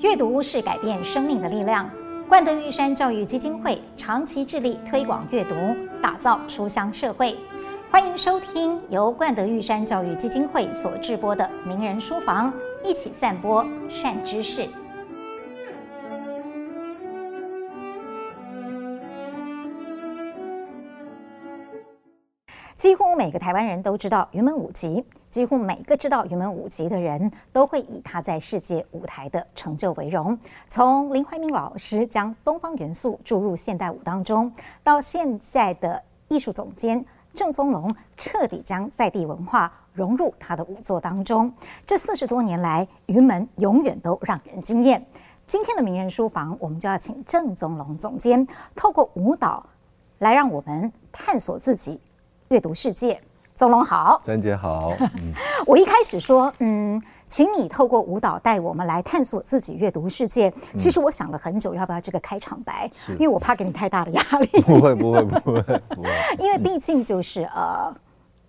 阅读是改变生命的力量。冠德玉山教育基金会长期致力推广阅读，打造书香社会。欢迎收听由冠德玉山教育基金会所制播的《名人书房》，一起散播善知识。几乎每个台湾人都知道云门舞集，几乎每个知道云门舞集的人都会以他在世界舞台的成就为荣。从林怀民老师将东方元素注入现代舞当中，到现在的艺术总监郑宗龙彻底将在地文化融入他的舞作当中，这四十多年来，云门永远都让人惊艳。今天的名人书房，我们就要请郑宗龙总监透过舞蹈来让我们探索自己。阅读世界，宗龙好，詹姐好。嗯、我一开始说，嗯，请你透过舞蹈带我们来探索自己阅读世界。嗯、其实我想了很久，要不要这个开场白？是因为我怕给你太大的压力。不会，不会，不会，不会。因为毕竟就是呃，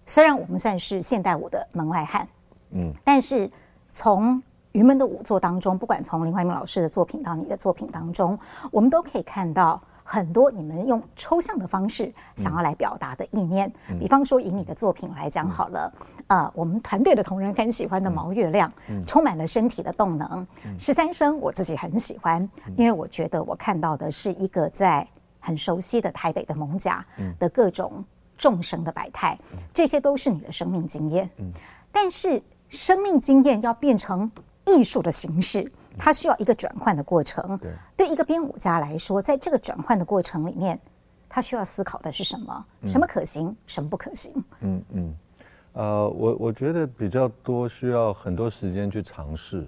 虽然我们算是现代舞的门外汉，嗯，但是从云门的舞作当中，不管从林怀民老师的作品到你的作品当中，我们都可以看到。很多你们用抽象的方式想要来表达的意念，嗯、比方说以你的作品来讲好了，嗯、呃，我们团队的同仁很喜欢的《毛月亮》，嗯、充满了身体的动能。十三声我自己很喜欢，因为我觉得我看到的是一个在很熟悉的台北的艋舺的各种众生的百态，这些都是你的生命经验。但是生命经验要变成艺术的形式。它需要一个转换的过程。对，对一个编舞家来说，在这个转换的过程里面，他需要思考的是什么？什么可行？嗯、什么不可行？嗯嗯，呃，我我觉得比较多需要很多时间去尝试。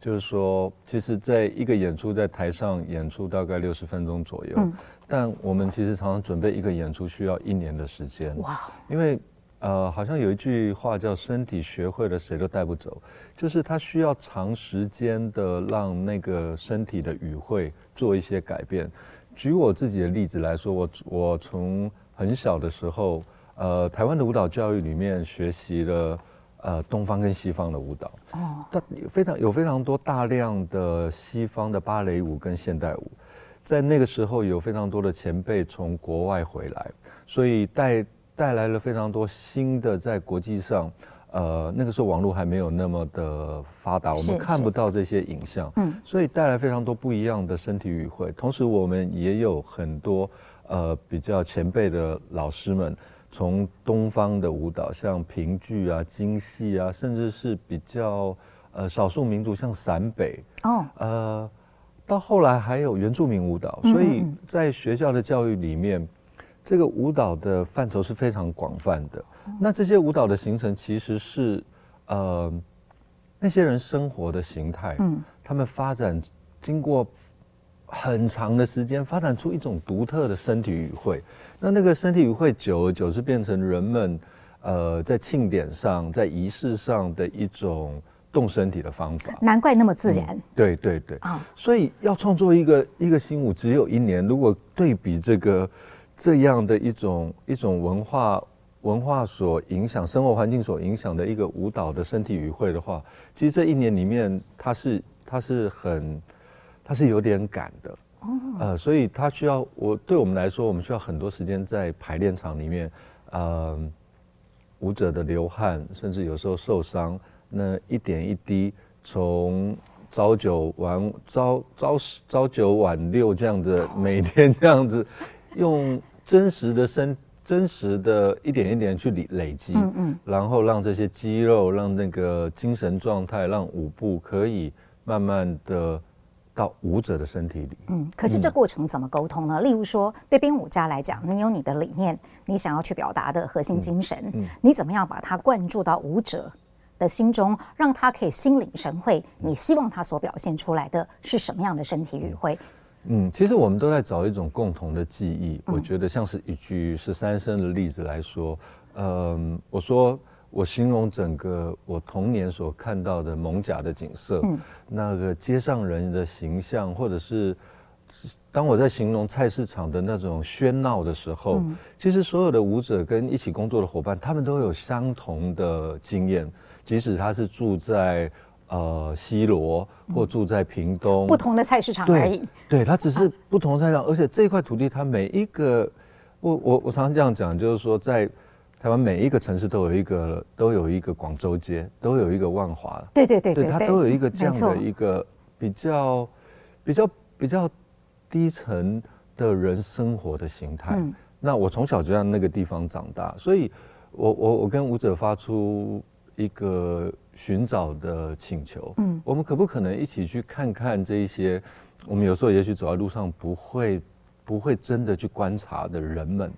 就是说，其实在一个演出在台上演出大概六十分钟左右，嗯、但我们其实常常准备一个演出需要一年的时间。哇，因为。呃，好像有一句话叫“身体学会了，谁都带不走”，就是它需要长时间的让那个身体的语汇做一些改变。举我自己的例子来说，我我从很小的时候，呃，台湾的舞蹈教育里面学习了呃东方跟西方的舞蹈，哦，但非常有非常多大量的西方的芭蕾舞跟现代舞，在那个时候有非常多的前辈从国外回来，所以带。带来了非常多新的，在国际上，呃，那个时候网络还没有那么的发达，我们看不到这些影像，嗯，所以带来非常多不一样的身体语汇。同时，我们也有很多呃比较前辈的老师们，从东方的舞蹈，像评剧啊、京戏啊，甚至是比较呃少数民族，像陕北哦，呃，到后来还有原住民舞蹈，所以在学校的教育里面。这个舞蹈的范畴是非常广泛的。那这些舞蹈的形成，其实是呃那些人生活的形态。嗯，他们发展经过很长的时间，发展出一种独特的身体语汇。那那个身体语汇，久而久之变成人们呃在庆典上、在仪式上的一种动身体的方法。难怪那么自然。嗯、对对对。啊，所以要创作一个一个新舞，只有一年。如果对比这个。这样的一种一种文化文化所影响生活环境所影响的一个舞蹈的身体语汇的话，其实这一年里面，它是它是很它是有点赶的，呃，所以它需要我对我们来说，我们需要很多时间在排练场里面，呃，舞者的流汗，甚至有时候受伤，那一点一滴，从朝九晚朝朝朝九晚六这样子，每天这样子用。真实的身，真实的一点一点去累累积，嗯嗯，然后让这些肌肉，让那个精神状态，让舞步可以慢慢的到舞者的身体里。嗯，可是这过程怎么沟通呢？嗯、例如说，对编舞家来讲，你有你的理念，你想要去表达的核心精神，嗯嗯、你怎么样把它灌注到舞者的心中，让他可以心领神会？你希望他所表现出来的是什么样的身体语汇？嗯嗯，其实我们都在找一种共同的记忆。嗯、我觉得像是一句十三生的例子来说，嗯，我说我形容整个我童年所看到的蒙甲的景色，嗯、那个街上人的形象，或者是当我在形容菜市场的那种喧闹的时候，嗯、其实所有的舞者跟一起工作的伙伴，他们都有相同的经验，即使他是住在。呃西螺，或住在屏东，不同的菜市场而已。对，它只是不同的菜市场，而且这块土地它每一个，我我我常常这样讲，就是说在台湾每一个城市都有一个都有一个广州街，都有一个万华。对对对对，它都有一个这样的一个比较比较比较低层的人生活的形态。嗯那我从小就在那个地方长大，所以我我我跟舞者发出一个寻找的请求，嗯，我们可不可能一起去看看这一些，我们有时候也许走在路上不会不会真的去观察的人们，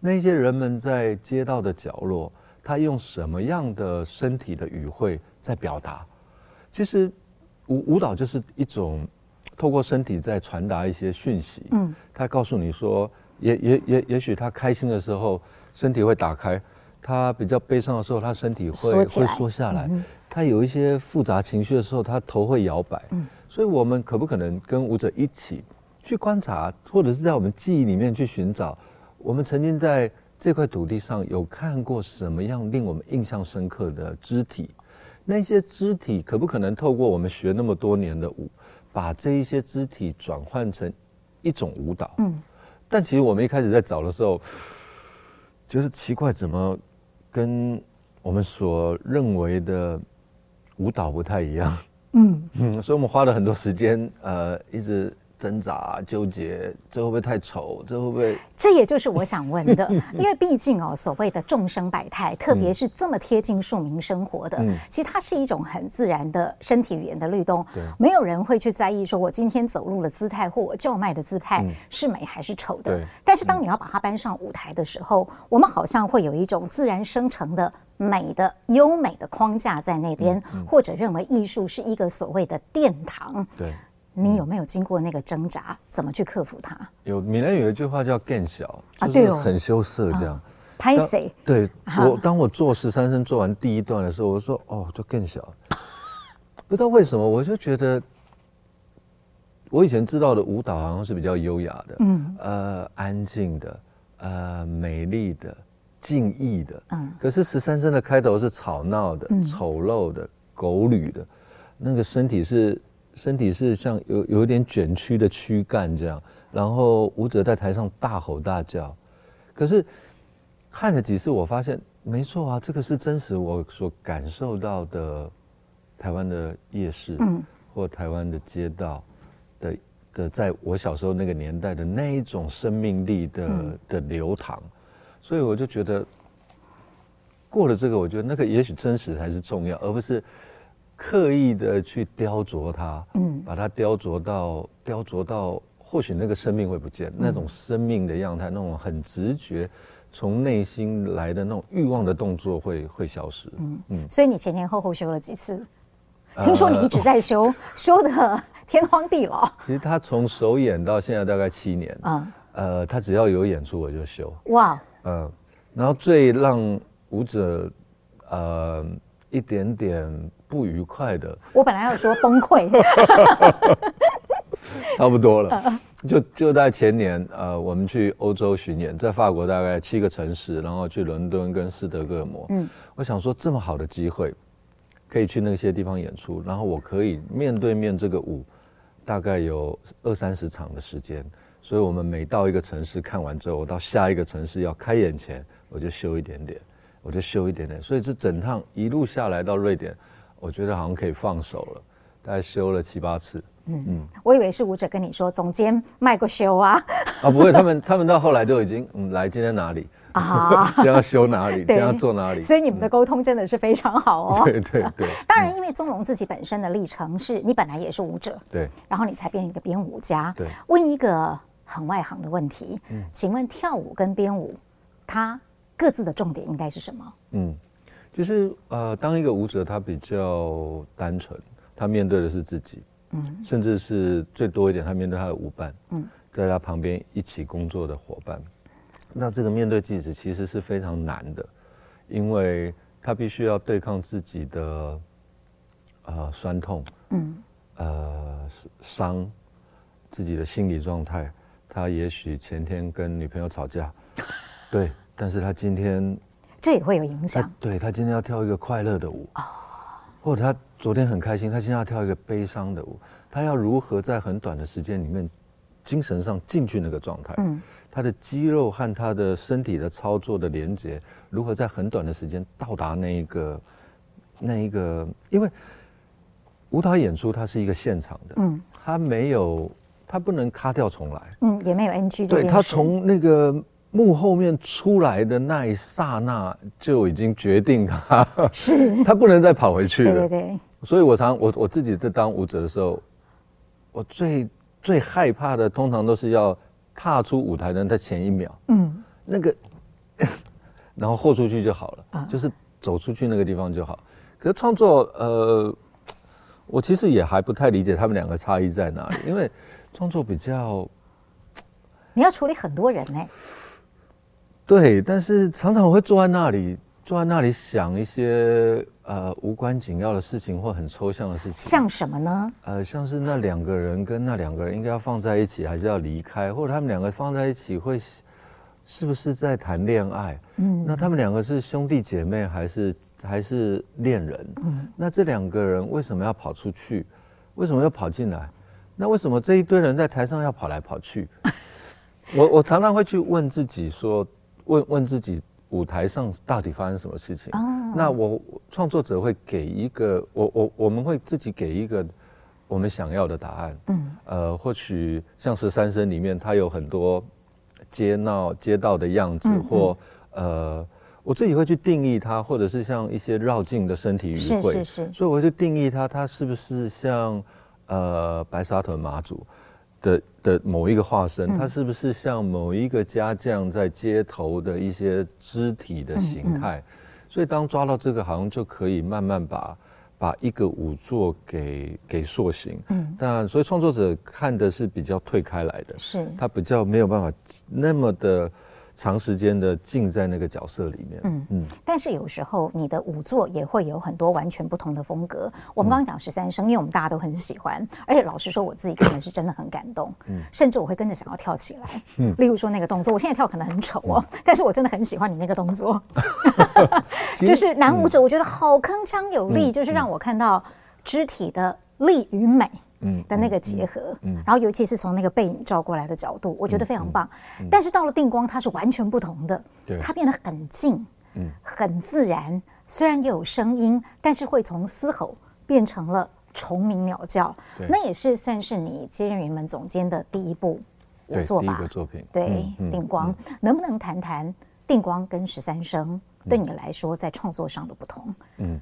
那些人们在街道的角落，他用什么样的身体的语汇在表达？其实舞舞蹈就是一种透过身体在传达一些讯息，嗯，他告诉你说。也也也也许他开心的时候，身体会打开；他比较悲伤的时候，他身体会会缩下来。他有一些复杂情绪的时候，他头会摇摆。所以我们可不可能跟舞者一起去观察，或者是在我们记忆里面去寻找，我们曾经在这块土地上有看过什么样令我们印象深刻的肢体？那些肢体可不可能透过我们学那么多年的舞，把这一些肢体转换成一种舞蹈？嗯。但其实我们一开始在找的时候，就是奇怪，怎么跟我们所认为的舞蹈不太一样？嗯嗯，所以我们花了很多时间，呃，一直。挣扎纠结，这会不会太丑？这会不会？这也就是我想问的，因为毕竟哦，所谓的众生百态，特别是这么贴近庶民生活的，嗯、其实它是一种很自然的身体语言的律动。对，没有人会去在意说我今天走路的姿态或我叫卖的姿态是美还是丑的。对。但是当你要把它搬上舞台的时候，我们好像会有一种自然生成的美的优美的框架在那边，或者认为艺术是一个所谓的殿堂。对。你有没有经过那个挣扎？怎么去克服它？有，闽南有一句话叫 “gan 小”，就是很羞涩这样。拍谁？对我，当我做十三声做完第一段的时候，我说：“哦，就 gan 小。”不知道为什么，我就觉得我以前知道的舞蹈好像是比较优雅的，嗯，呃，安静的，呃，美丽的，静谧的，嗯。可是十三声的开头是吵闹的、丑陋的、狗履的，那个身体是。身体是像有有一点卷曲的躯干这样，然后舞者在台上大吼大叫，可是看了几次，我发现没错啊，这个是真实我所感受到的台湾的夜市，嗯，或台湾的街道的的，在我小时候那个年代的那一种生命力的的流淌，所以我就觉得过了这个，我觉得那个也许真实才是重要，而不是。刻意的去雕琢它，嗯，把它雕琢到雕琢到，或许那个生命会不见，嗯、那种生命的样态，那种很直觉从内心来的那种欲望的动作会会消失。嗯嗯。所以你前前后后修了几次？呃、听说你一直在修，修的 天荒地老。其实他从首演到现在大概七年。嗯。呃，他只要有演出我就修。哇。嗯、呃，然后最让舞者呃一点点。不愉快的，我本来要说崩溃，差不多了。就就在前年，呃，我们去欧洲巡演，在法国大概七个城市，然后去伦敦跟斯德哥尔摩。嗯，我想说这么好的机会，可以去那些地方演出，然后我可以面对面这个舞，大概有二三十场的时间。所以我们每到一个城市看完之后，我到下一个城市要开演前，我就修一点点，我就修一点点。所以这整趟一路下来到瑞典。我觉得好像可以放手了，大概修了七八次。嗯嗯，我以为是舞者跟你说，总监卖过修啊。啊，不会，他们他们到后来都已经，嗯，来今天哪里啊？这样修哪里？这样做哪里？所以你们的沟通真的是非常好哦。对对对。当然，因为宗龙自己本身的历程是，你本来也是舞者，对，然后你才变一个编舞家。对。问一个很外行的问题，嗯，请问跳舞跟编舞，它各自的重点应该是什么？嗯。其实，呃，当一个舞者，他比较单纯，他面对的是自己，嗯，甚至是最多一点，他面对他的舞伴，嗯，在他旁边一起工作的伙伴，那这个面对自己其实是非常难的，因为他必须要对抗自己的，呃，酸痛，嗯，呃，伤，自己的心理状态，他也许前天跟女朋友吵架，对，但是他今天。这也会有影响。对，他今天要跳一个快乐的舞，或者他昨天很开心，他现在要跳一个悲伤的舞，他要如何在很短的时间里面，精神上进去那个状态？嗯，他的肌肉和他的身体的操作的连接，如何在很短的时间到达那一个那一个？因为舞蹈演出它是一个现场的，嗯，它没有，他不能卡掉重来，嗯，也没有 NG，对，他从那个。幕后面出来的那一刹那就已经决定他是 他不能再跑回去了。对对对。所以我常我我自己在当舞者的时候，我最最害怕的通常都是要踏出舞台的在前一秒，嗯，那个，然后豁出去就好了，就是走出去那个地方就好。可是创作，呃，我其实也还不太理解他们两个差异在哪里，因为创作比较，你要处理很多人呢。对，但是常常我会坐在那里，坐在那里想一些呃无关紧要的事情或很抽象的事情。像什么呢？呃，像是那两个人跟那两个人应该要放在一起，还是要离开？或者他们两个放在一起会是不是在谈恋爱？嗯，那他们两个是兄弟姐妹还是还是恋人？嗯，那这两个人为什么要跑出去？为什么要跑进来？那为什么这一堆人在台上要跑来跑去？我我常常会去问自己说。问问自己舞台上到底发生什么事情？哦、那我创作者会给一个我我我们会自己给一个我们想要的答案。嗯，呃，或许像十三生里面，它有很多街闹街道的样子，嗯、或呃，我自己会去定义它，或者是像一些绕境的身体语汇，是是是，所以我会去定义它，它是不是像呃白沙屯马祖？的的某一个化身，他是不是像某一个家将在街头的一些肢体的形态？所以当抓到这个，好像就可以慢慢把把一个舞作给给塑形。嗯，但所以创作者看的是比较退开来的，是他比较没有办法那么的。长时间的浸在那个角色里面，嗯嗯，但是有时候你的舞作也会有很多完全不同的风格。我们刚刚讲十三声，因为我们大家都很喜欢，而且老实说，我自己可能是真的很感动，嗯，甚至我会跟着想要跳起来，嗯，例如说那个动作，我现在跳可能很丑哦，但是我真的很喜欢你那个动作，就是男舞者，我觉得好铿锵有力，就是让我看到肢体的力与美。嗯的那个结合，嗯，嗯然后尤其是从那个背影照过来的角度，我觉得非常棒。嗯嗯、但是到了定光，它是完全不同的，对，它变得很近，嗯，很自然。虽然也有声音，但是会从嘶吼变成了虫鸣鸟叫。对那也是算是你接任云门总监的第一部舞作吧？第一个作品，对，嗯、定光。能不能谈谈定光跟十三生对你来说在创作上的不同？嗯。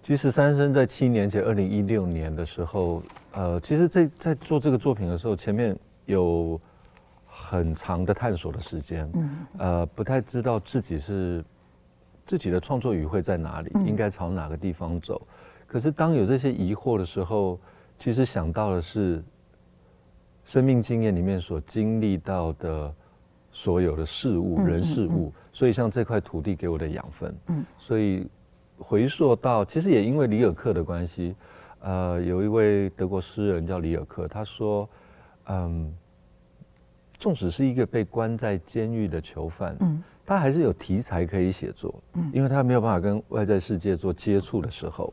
其实十三生在七年前，二零一六年的时候，呃，其实在，在在做这个作品的时候，前面有很长的探索的时间，嗯，呃，不太知道自己是自己的创作语汇在哪里，应该朝哪个地方走。可是当有这些疑惑的时候，其实想到的是生命经验里面所经历到的所有的事物、人事物，所以像这块土地给我的养分，嗯，所以。回溯到，其实也因为里尔克的关系，呃，有一位德国诗人叫里尔克，他说，嗯，纵使是一个被关在监狱的囚犯，嗯，他还是有题材可以写作，嗯，因为他没有办法跟外在世界做接触的时候，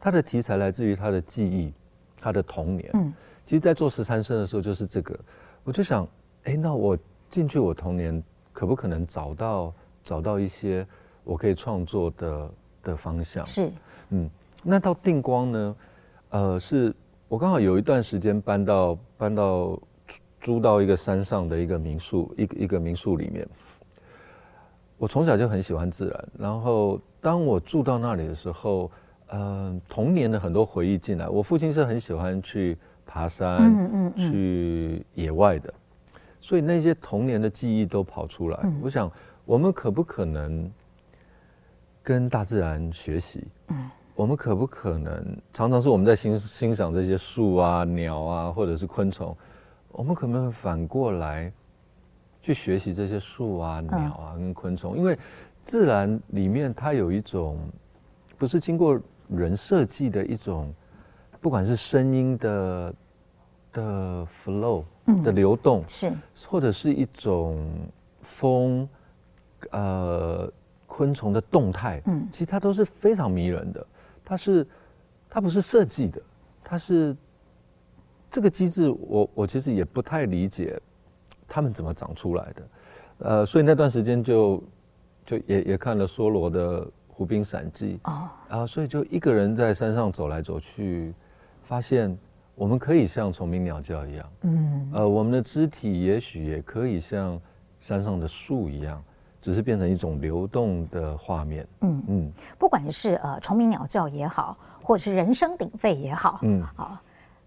他的题材来自于他的记忆，他的童年，嗯，其实，在做十三生的时候就是这个，我就想，哎，那我进去我童年，可不可能找到找到一些我可以创作的。的方向是，嗯，那到定光呢？呃，是我刚好有一段时间搬到搬到租到一个山上的一个民宿，一个一个民宿里面。我从小就很喜欢自然，然后当我住到那里的时候，嗯、呃，童年的很多回忆进来。我父亲是很喜欢去爬山，嗯嗯，嗯去野外的，所以那些童年的记忆都跑出来。嗯、我想，我们可不可能？跟大自然学习，嗯，我们可不可能常常是我们在欣欣赏这些树啊、鸟啊，或者是昆虫，我们可不可以反过来去学习这些树啊、鸟啊跟昆虫？因为自然里面它有一种不是经过人设计的一种，不管是声音的的 flow 的流动，是或者是一种风，呃。昆虫的动态，嗯，其实它都是非常迷人的。它是它不是设计的，它是这个机制我，我我其实也不太理解他们怎么长出来的。呃，所以那段时间就就也也看了梭罗的《湖滨散记》哦，然后所以就一个人在山上走来走去，发现我们可以像虫鸣鸟叫一样，嗯，呃，我们的肢体也许也可以像山上的树一样，只是变成一种流动的画面，嗯。嗯，不管是呃虫鸣鸟叫也好，或者是人声鼎沸也好，嗯。啊，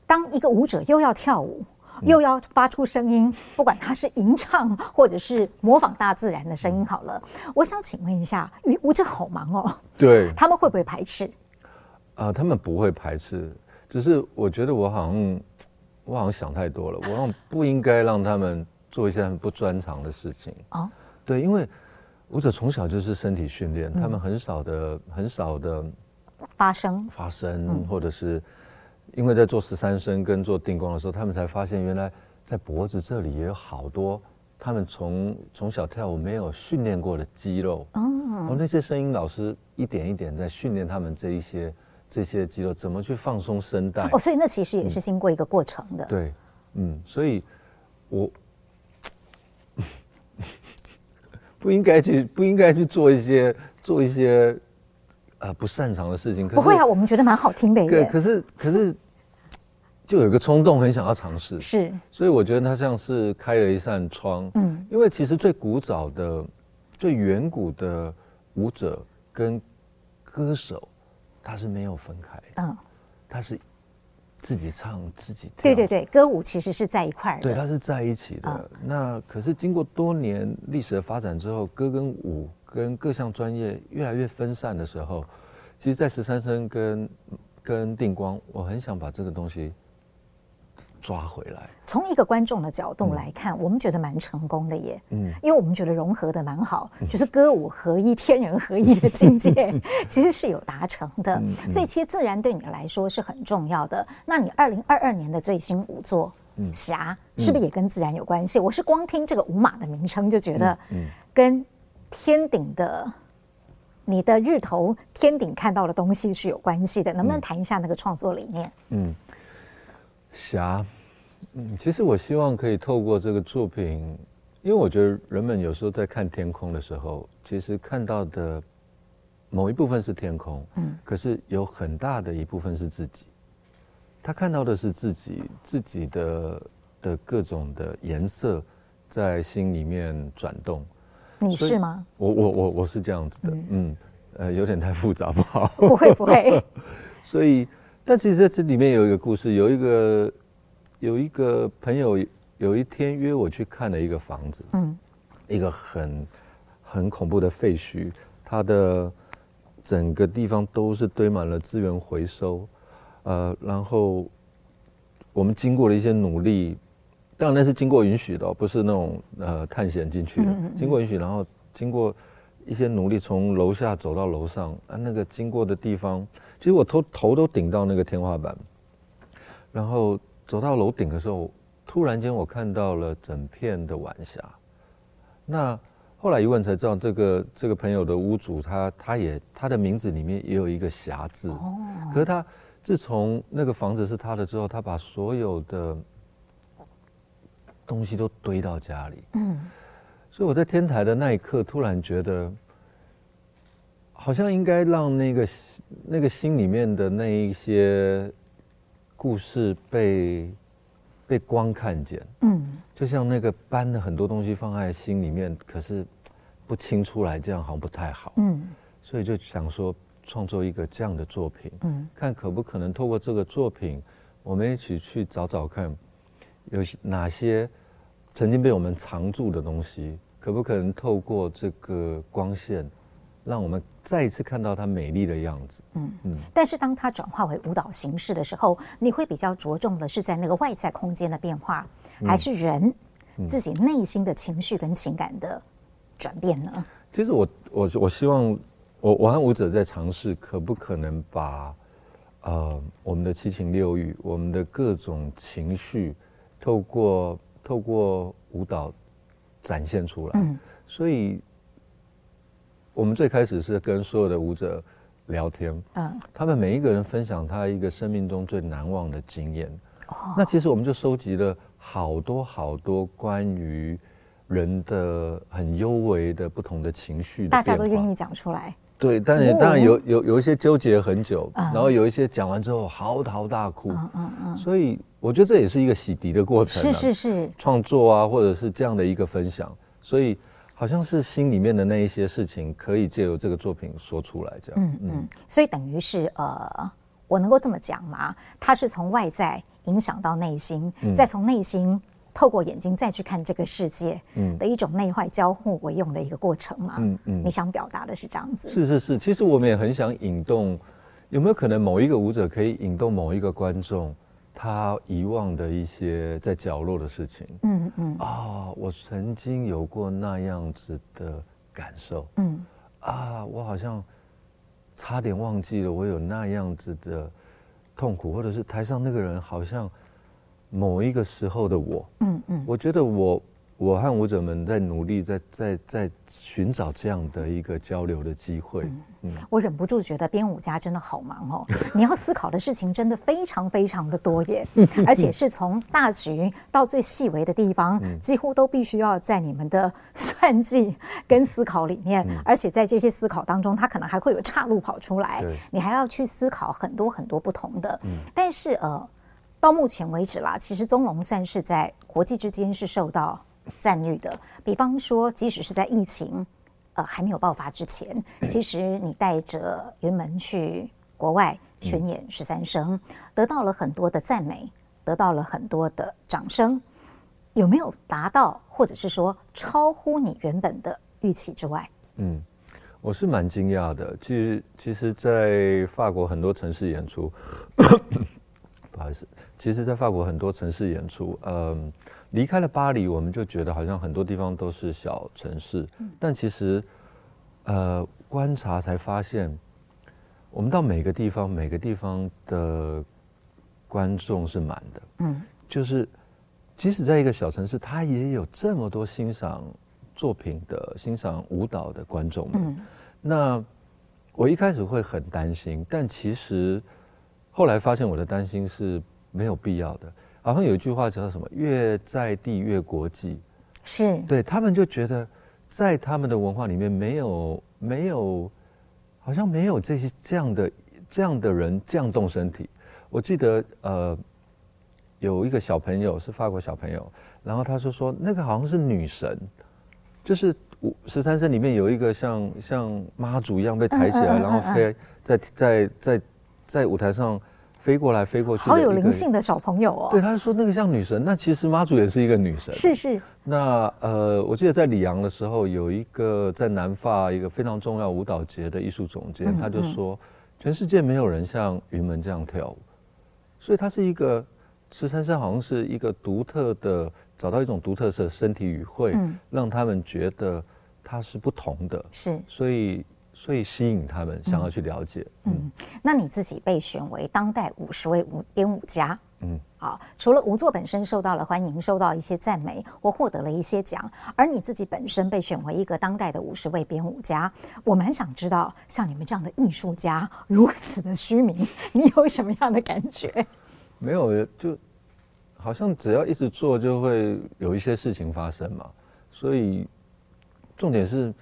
当一个舞者又要跳舞。又要发出声音，不管他是吟唱或者是模仿大自然的声音，好了，我想请问一下，舞者好忙哦，对，他们会不会排斥？啊、呃，他们不会排斥，只是我觉得我好像我好像想太多了，我好像不应该让他们做一些很不专长的事情。哦，对，因为舞者从小就是身体训练，嗯、他们很少的很少的发声发声，嗯、或者是。因为在做十三声跟做定光的时候，他们才发现原来在脖子这里也有好多他们从从小跳舞没有训练过的肌肉。哦，然后那些声音老师一点一点在训练他们这一些这些肌肉怎么去放松声带。哦，所以那其实也是经过一个过程的。嗯、对，嗯，所以我不应该去不应该去做一些做一些。呃，不擅长的事情，可是不会啊，我们觉得蛮好听的耶。对，可是可是，就有一个冲动，很想要尝试。是，所以我觉得它像是开了一扇窗。嗯，因为其实最古早的、最远古的舞者跟歌手，他是没有分开的。嗯，他是自己唱自己跳。对对对，歌舞其实是在一块儿的。对，它是在一起的。嗯，那可是经过多年历史的发展之后，歌跟舞。跟各项专业越来越分散的时候，其实，在十三生跟跟定光，我很想把这个东西抓回来。从一个观众的角度来看，嗯、我们觉得蛮成功的耶。嗯，因为我们觉得融合的蛮好，嗯、就是歌舞合一、天人合一的境界，其实是有达成的。所以，其实自然对你来说是很重要的。那你二零二二年的最新舞作《霞》，是不是也跟自然有关系？嗯、我是光听这个舞马的名称就觉得，嗯，跟天顶的，你的日头天顶看到的东西是有关系的，能不能谈一下那个创作理念？嗯，霞，嗯，其实我希望可以透过这个作品，因为我觉得人们有时候在看天空的时候，其实看到的某一部分是天空，嗯，可是有很大的一部分是自己，他看到的是自己自己的的各种的颜色在心里面转动。你是吗？我我我我是这样子的，嗯，嗯，呃，有点太复杂，不好。不会不会。所以，但其实在这里面有一个故事，有一个有一个朋友有一天约我去看了一个房子，嗯，一个很很恐怖的废墟，它的整个地方都是堆满了资源回收，呃，然后我们经过了一些努力。当然那是经过允许的，不是那种呃探险进去的。经过允许，然后经过一些努力，从楼下走到楼上啊，那个经过的地方，其实我头头都顶到那个天花板。然后走到楼顶的时候，突然间我看到了整片的晚霞。那后来一问才知道，这个这个朋友的屋主他他也他的名字里面也有一个霞字。哦。可是他自从那个房子是他的之后，他把所有的。东西都堆到家里，嗯，所以我在天台的那一刻，突然觉得，好像应该让那个那个心里面的那一些故事被被光看见，嗯，就像那个搬了很多东西放在心里面，可是不清出来，这样好像不太好，嗯，所以就想说创作一个这样的作品，嗯，看可不可能透过这个作品，我们一起去找找看，有哪些。曾经被我们藏住的东西，可不可能透过这个光线，让我们再一次看到它美丽的样子？嗯嗯。但是当它转化为舞蹈形式的时候，你会比较着重的是在那个外在空间的变化，还是人自己内心的情绪跟情感的转变呢？其实我我我希望我我和舞者在尝试，可不可能把呃我们的七情六欲，我们的各种情绪，透过。透过舞蹈展现出来，嗯，所以我们最开始是跟所有的舞者聊天，嗯，他们每一个人分享他一个生命中最难忘的经验。哦，那其实我们就收集了好多好多关于人的很幽微的不同的情绪，大家都愿意讲出来。对，但也当然有有有一些纠结很久，然后有一些讲完之后嚎啕大哭，嗯嗯嗯，所以我觉得这也是一个洗涤的过程，是是是，创作啊，或者是这样的一个分享，所以好像是心里面的那一些事情，可以借由这个作品说出来，这样，嗯嗯，所以等于是呃，我能够这么讲吗？它是从外在影响到内心，再从内心。透过眼睛再去看这个世界，嗯，的一种内外交互为用的一个过程嘛，嗯嗯，你想表达的是这样子？是是是，其实我们也很想引动，有没有可能某一个舞者可以引动某一个观众，他遗忘的一些在角落的事情？嗯嗯，啊，我曾经有过那样子的感受，嗯，啊，我好像差点忘记了我有那样子的痛苦，或者是台上那个人好像。某一个时候的我，嗯嗯，我觉得我我和舞者们在努力在，在在在寻找这样的一个交流的机会。嗯，嗯，我忍不住觉得编舞家真的好忙哦，你要思考的事情真的非常非常的多耶，而且是从大局到最细微的地方，几乎都必须要在你们的算计跟思考里面，而且在这些思考当中，它可能还会有岔路跑出来，你还要去思考很多很多不同的。但是呃。到目前为止啦，其实宗龙算是在国际之间是受到赞誉的。比方说，即使是在疫情呃还没有爆发之前，其实你带着云门去国外巡演十三声，得到了很多的赞美，得到了很多的掌声。有没有达到，或者是说超乎你原本的预期之外？嗯，我是蛮惊讶的。其实，其实，在法国很多城市演出。不好意思，其实，在法国很多城市演出，嗯，离开了巴黎，我们就觉得好像很多地方都是小城市，但其实，呃，观察才发现，我们到每个地方，每个地方的观众是满的，嗯，就是即使在一个小城市，他也有这么多欣赏作品的、欣赏舞蹈的观众们。那我一开始会很担心，但其实。后来发现我的担心是没有必要的，好像有一句话叫什么“越在地越国际”，是对他们就觉得在他们的文化里面没有没有，好像没有这些这样的这样的人这样动身体。我记得呃有一个小朋友是法国小朋友，然后他就说那个好像是女神，就是十三生里面有一个像像妈祖一样被抬起来，然后飞在在在。在舞台上飞过来飞过去，好有灵性的小朋友哦。对，他说那个像女神，那其实妈祖也是一个女神。是是。那呃，我记得在里昂的时候，有一个在南法一个非常重要舞蹈节的艺术总监，嗯嗯，他就说，全世界没有人像云门这样跳舞，所以他是一个十三生，好像是一个独特的，找到一种独特的身体语汇，嗯、让他们觉得他是不同的。是，所以。所以吸引他们想要去了解。嗯，嗯，那你自己被选为当代五十位舞编舞家。嗯，好，除了舞作本身受到了欢迎，受到一些赞美，或获得了一些奖，而你自己本身被选为一个当代的五十位编舞家，我蛮想知道，像你们这样的艺术家如此的虚名，你有什么样的感觉？没有，就好像只要一直做，就会有一些事情发生嘛。所以重点是。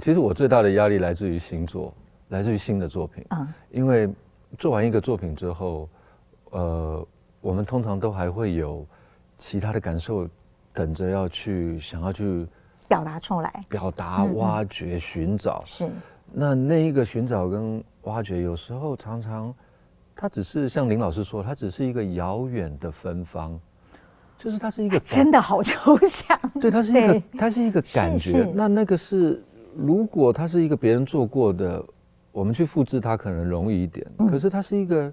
其实我最大的压力来自于新作，来自于新的作品。嗯，因为做完一个作品之后，呃，我们通常都还会有其他的感受，等着要去想要去表达出来，表达、挖掘、寻找。是。那那一个寻找跟挖掘，有时候常常，它只是像林老师说，它只是一个遥远的芬芳，就是它是一个 真的好抽象。对，它是一个，它是一个感觉。那那个是。如果它是一个别人做过的，我们去复制它可能容易一点。可是它是一个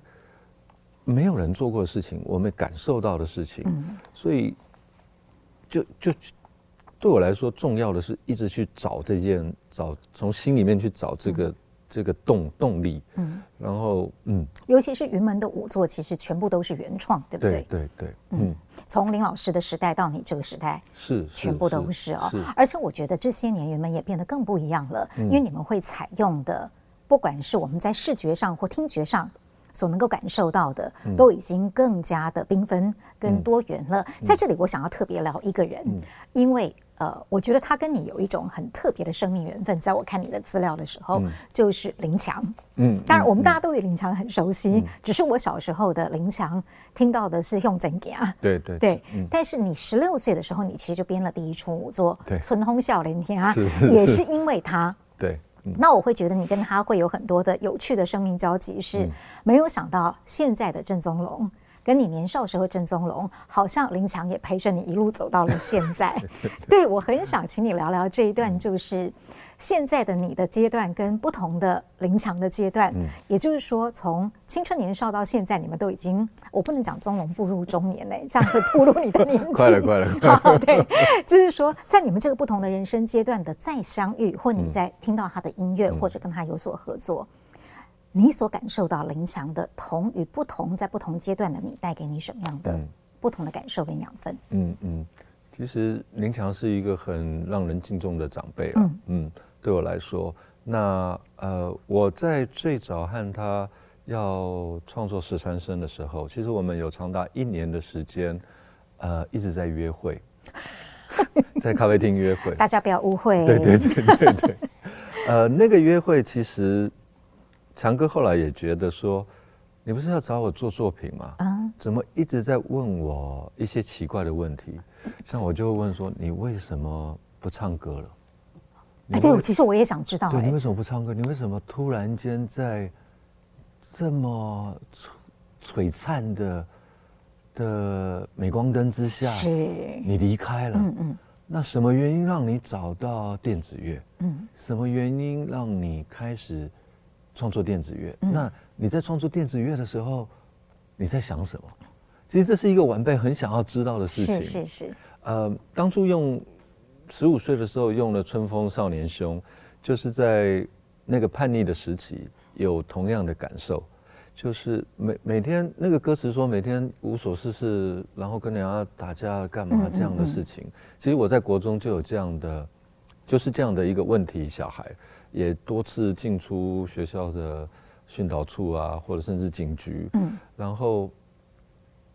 没有人做过的事情，我们感受到的事情，所以就就对我来说，重要的是一直去找这件，找从心里面去找这个。这个动动力，嗯，然后嗯，尤其是云门的舞作，其实全部都是原创，对不对？对对对，嗯，从林老师的时代到你这个时代，是全部都是哦。而且我觉得这些年云门也变得更不一样了，因为你们会采用的不管是我们在视觉上或听觉上所能够感受到的，都已经更加的缤纷跟多元了。嗯、在这里，我想要特别聊一个人，嗯、因为。呃，我觉得他跟你有一种很特别的生命缘分。在我看你的资料的时候，嗯、就是林强。嗯，当然我们大家都对林强很熟悉，嗯、只是我小时候的林强听到的是用真假。对对对。嗯、但是你十六岁的时候，你其实就编了第一出舞作《春风笑脸天》啊，也是因为他。对。嗯、那我会觉得你跟他会有很多的有趣的生命交集，是没有想到现在的郑宗龙。跟你年少时候郑宗龙，好像林强也陪着你一路走到了现在。对，我很想请你聊聊这一段，就是现在的你的阶段跟不同的林强的阶段。嗯、也就是说，从青春年少到现在，你们都已经，我不能讲中龙步入中年嘞，这样会步入你的年纪。快了，快了，快了。对，就是说，在你们这个不同的人生阶段的再相遇，或你在听到他的音乐，嗯、或者跟他有所合作。你所感受到林强的同与不同，在不同阶段的你带给你什么样的不同的感受跟养分？嗯嗯，其实林强是一个很让人敬重的长辈啊。嗯，嗯，对我来说，那呃，我在最早和他要创作《十三生》的时候，其实我们有长达一年的时间，呃，一直在约会，在咖啡厅约会。大家不要误会。对对对对对。呃，那个约会其实。强哥后来也觉得说，你不是要找我做作品吗？啊，怎么一直在问我一些奇怪的问题？像我就会问说，你为什么不唱歌了？哎，对，其实我也想知道，对，你为什么不唱歌？你为什么突然间在这么璀璀璨的的镁光灯之下，是你离开了？嗯嗯，那什么原因让你找到电子乐？嗯，什么原因让你开始？创作电子乐，嗯、那你在创作电子乐的时候，你在想什么？其实这是一个晚辈很想要知道的事情。是是是。呃，当初用十五岁的时候用了《春风少年兄》，就是在那个叛逆的时期有同样的感受，就是每每天那个歌词说每天无所事事，然后跟人家打架干嘛这样的事情。嗯嗯嗯，其实我在国中就有这样的，就是这样的一个问题小孩。也多次进出学校的训导处啊，或者甚至警局。嗯，然后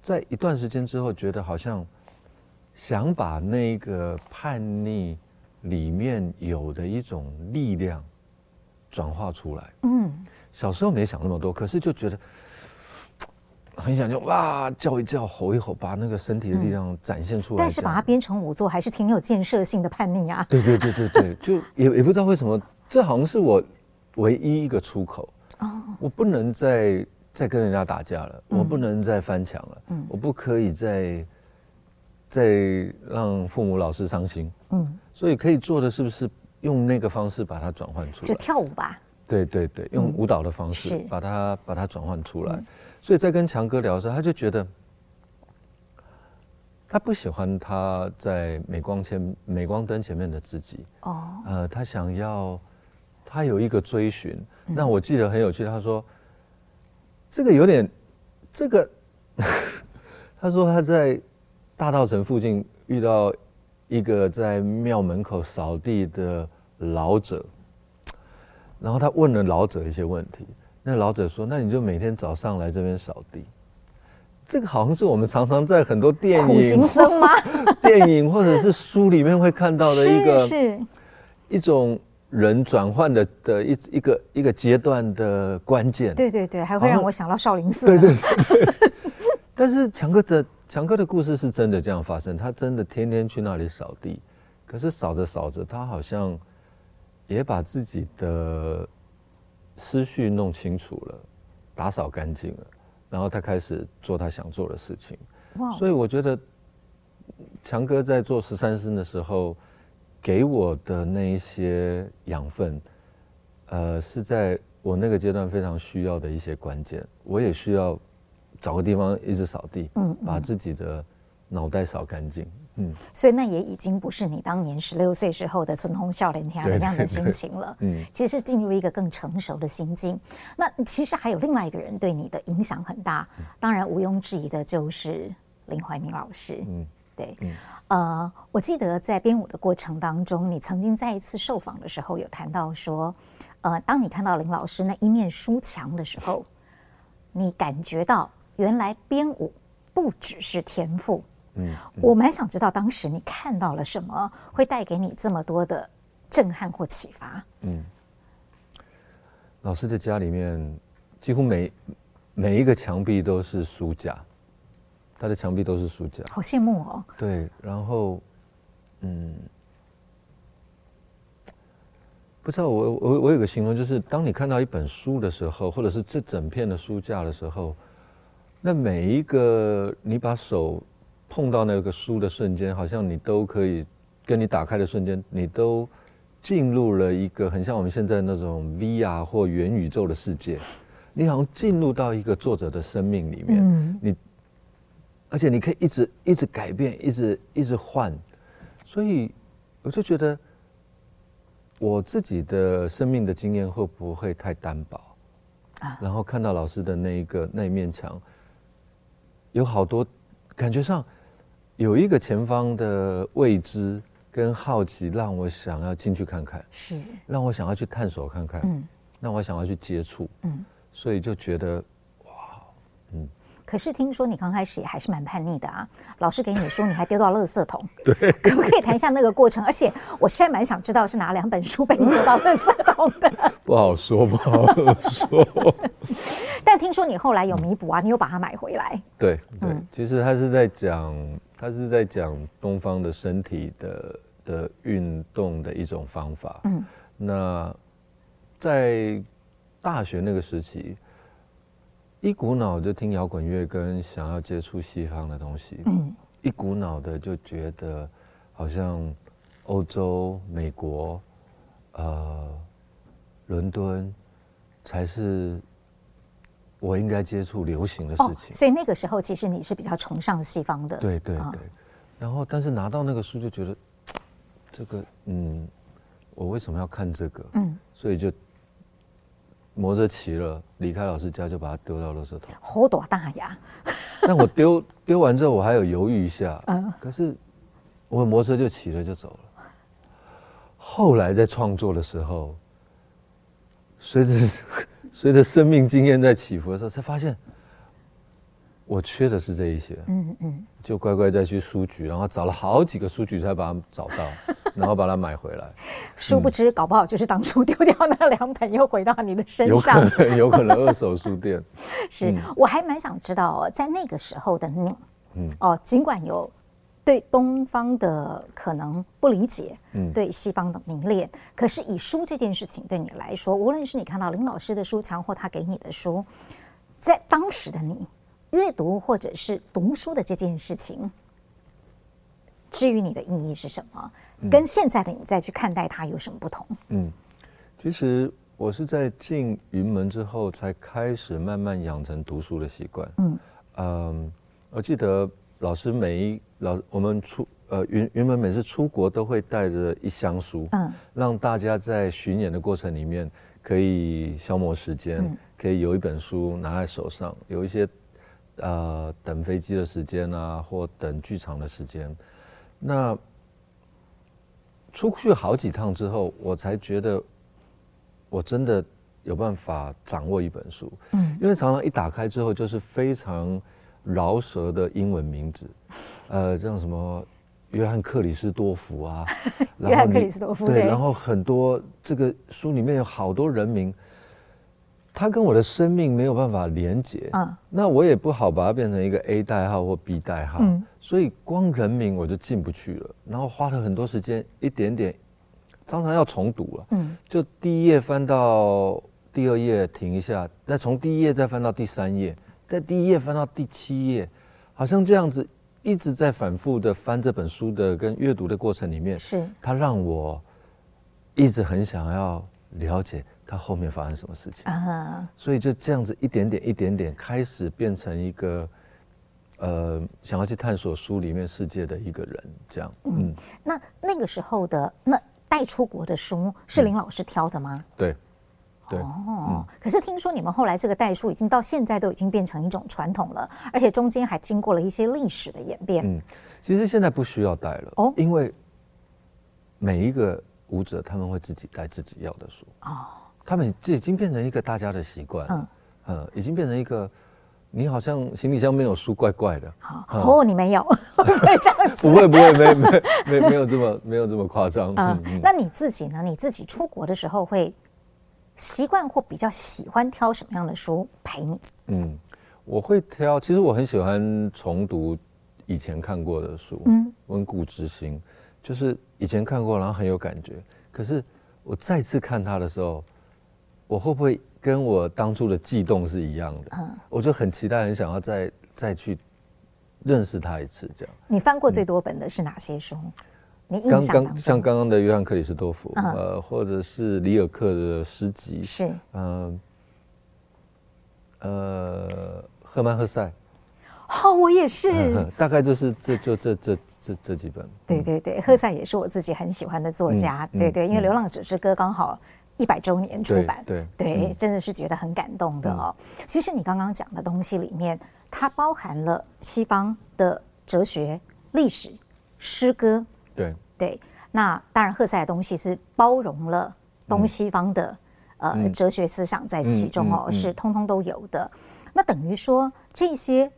在一段时间之后，觉得好像想把那个叛逆里面有的一种力量转化出来。嗯，小时候没想那么多，可是就觉得 很想就哇叫一叫，吼一吼，把那个身体的力量展现出来。但是把它编成舞作，还是挺有建设性的叛逆啊。对对对对对，就也 也不知道为什么。这好像是我唯一一个出口哦，我不能再再跟人家打架了，我不能再翻墙了，嗯，我不可以再再让父母老师伤心，嗯，所以可以做的是不是用那个方式把它转换出来？就跳舞吧。对对对，用舞蹈的方式把它把它转换出来。所以在跟强哥聊的时候，他就觉得他不喜欢他在镁光前镁光灯前面的自己哦，呃，他想要。他有一个追寻，那我记得很有趣。他说：“这个有点，这个，他说他在大道城附近遇到一个在庙门口扫地的老者，然后他问了老者一些问题。那老者说：‘那你就每天早上来这边扫地。’这个好像是我们常常在很多电影苦行僧吗？电影或者是书里面会看到的一个 是一种。”人转换的的一一个一个阶段的关键，对对对，还会让我想到少林寺。对对对，对。但是强哥的强哥的故事是真的这样发生，他真的天天去那里扫地，可是扫着扫着，他好像也把自己的思绪弄清楚了，打扫干净了，然后他开始做他想做的事情。哇！所以我觉得强哥在做十三生的时候。给我的那一些养分，呃，是在我那个阶段非常需要的一些关键。我也需要找个地方一直扫地，嗯，把自己的脑袋扫干净，嗯。所以那也已经不是你当年十六岁时候的春风少年天那样的心情了，嗯。其实是进入一个更成熟的心境。那其实还有另外一个人对你的影响很大，当然毋庸置疑的就是林怀民老师，嗯，对。嗯呃，我记得在编舞的过程当中，你曾经在一次受访的时候有谈到说，呃，当你看到林老师那一面书墙的时候，你感觉到原来编舞不只是天赋。嗯，嗯，我蛮想知道当时你看到了什么，会带给你这么多的震撼或启发。嗯，老师的家里面几乎每每一个墙壁都是书架，他的墙壁都是书架，好羡慕哦。对，然后，嗯，不知道我我我有个形容，就是当你看到一本书的时候，或者是这整片的书架的时候，那每一个你把手。碰到那个书的瞬间，好像你都可以跟你打开的瞬间，你都进入了一个很像我们现在那种 VR 或元宇宙的世界。你好像进入到一个作者的生命里面，嗯、你而且你可以一直一直改变，一直一直换。所以我就觉得我自己的生命的经验会不会太单薄啊？然后看到老师的那一个那一面墙，有好多感觉上。有一个前方的未知跟好奇，让我想要进去看看，是让我想要去探索看看，嗯，让我想要去接触，嗯，所以就觉得。可是听说你刚开始也还是蛮叛逆的啊，老师给你书，你还丢到垃圾桶，对，可不可以谈一下那个过程？而且我现在蛮想知道是哪两本书被你丢到垃圾桶的？不好说，不好说。但听说你后来有弥补啊，你又把它买回来。对对，其实他是在讲。他是在讲东方的身体的的运动的一种方法。嗯，那在大学那个时期，一股脑就听摇滚乐跟想要接触西方的东西。嗯，一股脑的就觉得好像欧洲、美国、呃，伦敦才是。我应该接触流行的事情，哦，所以那个时候其实你是比较崇尚西方的。对对对，哦，然后但是拿到那个书就觉得，这个嗯，我为什么要看这个？嗯，所以就摩托车骑了，离开老师家就把它丢到垃圾桶。好多大呀！但我丢丢完之后，我还有犹豫一下，嗯，可是我摩托车就骑了就走了。后来在创作的时候，随着。随着生命经验在起伏的时候，才发现我缺的是这一些。嗯嗯，就乖乖再去书局，然后找了好几个书局才把它找到，然后把它买回来。殊不知，搞不好就是当初丢掉那两本，又回到你的身上。有可能，有可能二手书店。是，我还蛮想知道，在那个时候的你，嗯，哦，尽管有。对东方的可能不理解，嗯，对西方的迷恋。可是以书这件事情对你来说，无论是你看到林老师的书墙或他给你的书，在当时的你阅读或者是读书的这件事情，至于你的意义是什么？跟现在的你再去看待它有什么不同？嗯，其实我是在进云门之后才开始慢慢养成读书的习惯。嗯嗯，我记得老师每一。老我们出呃云云门每次出国都会带着一箱书，嗯，让大家在巡演的过程里面可以消磨时间，嗯、可以有一本书拿在手上，有一些呃等飞机的时间啊，或等剧场的时间。那出去好几趟之后，我才觉得我真的有办法掌握一本书，嗯，因为常常一打开之后就是非常。饶舌的英文名字，呃，像什么约翰克里斯多福啊，约翰克里斯多夫对，然后很多这个书里面有好多人名，他跟我的生命没有办法连接，嗯，那我也不好把它变成一个 A 代号或 B 代号，嗯，所以光人名我就进不去了，然后花了很多时间，一点点，常常要重读了，嗯，就第一页翻到第二页停一下，再从第一页再翻到第三页。在第一页翻到第七页，好像这样子一直在反复的翻这本书的跟阅读的过程里面，是。它让我一直很想要了解它后面发生什么事情啊，所以就这样子一点点一点点开始变成一个呃想要去探索书里面世界的一个人，这样。嗯，那那个时候的那带出国的书是林老师挑的吗？嗯、对。对哦，嗯、可是听说你们后来这个带书已经到现在都已经变成一种传统了，而且中间还经过了一些历史的演变。嗯，其实现在不需要带了哦，因为每一个舞者他们会自己带自己要的书哦，他们这已经变成一个大家的习惯，嗯嗯，已经变成一个，你好像行李箱没有书，怪怪的。好，哦，你没有，会 不会这样子？不会不会，没没没没有这么没有这么夸张。嗯，那你自己呢？你自己出国的时候会习惯或比较喜欢挑什么样的书陪你？嗯，我会挑，其实我很喜欢重读以前看过的书，嗯，温故知新，就是以前看过，然后很有感觉，可是我再次看它的时候。我会不会跟我当初的悸动是一样的？嗯，我就很期待，很想要再再去认识他一次，这样。你翻过最多本的是哪些书？嗯、你刚刚像刚刚的约翰克里斯多夫，嗯、呃，或者是里尔克的诗集，是，嗯、呃，呃，赫曼·赫塞。哦，我也是。嗯、大概就是这就这这这这几本。对对对，赫塞也是我自己很喜欢的作家。嗯、对对，因为《流浪者之歌》刚好。一百周年出版，对对，真的是觉得很感动的哦。嗯、其实你刚刚讲的东西里面，它包含了西方的哲学、历史、诗歌，对对。那当然，赫塞的东西是包容了东西方的、嗯、呃哲学思想在其中哦，是通通都有的。那等于说，这些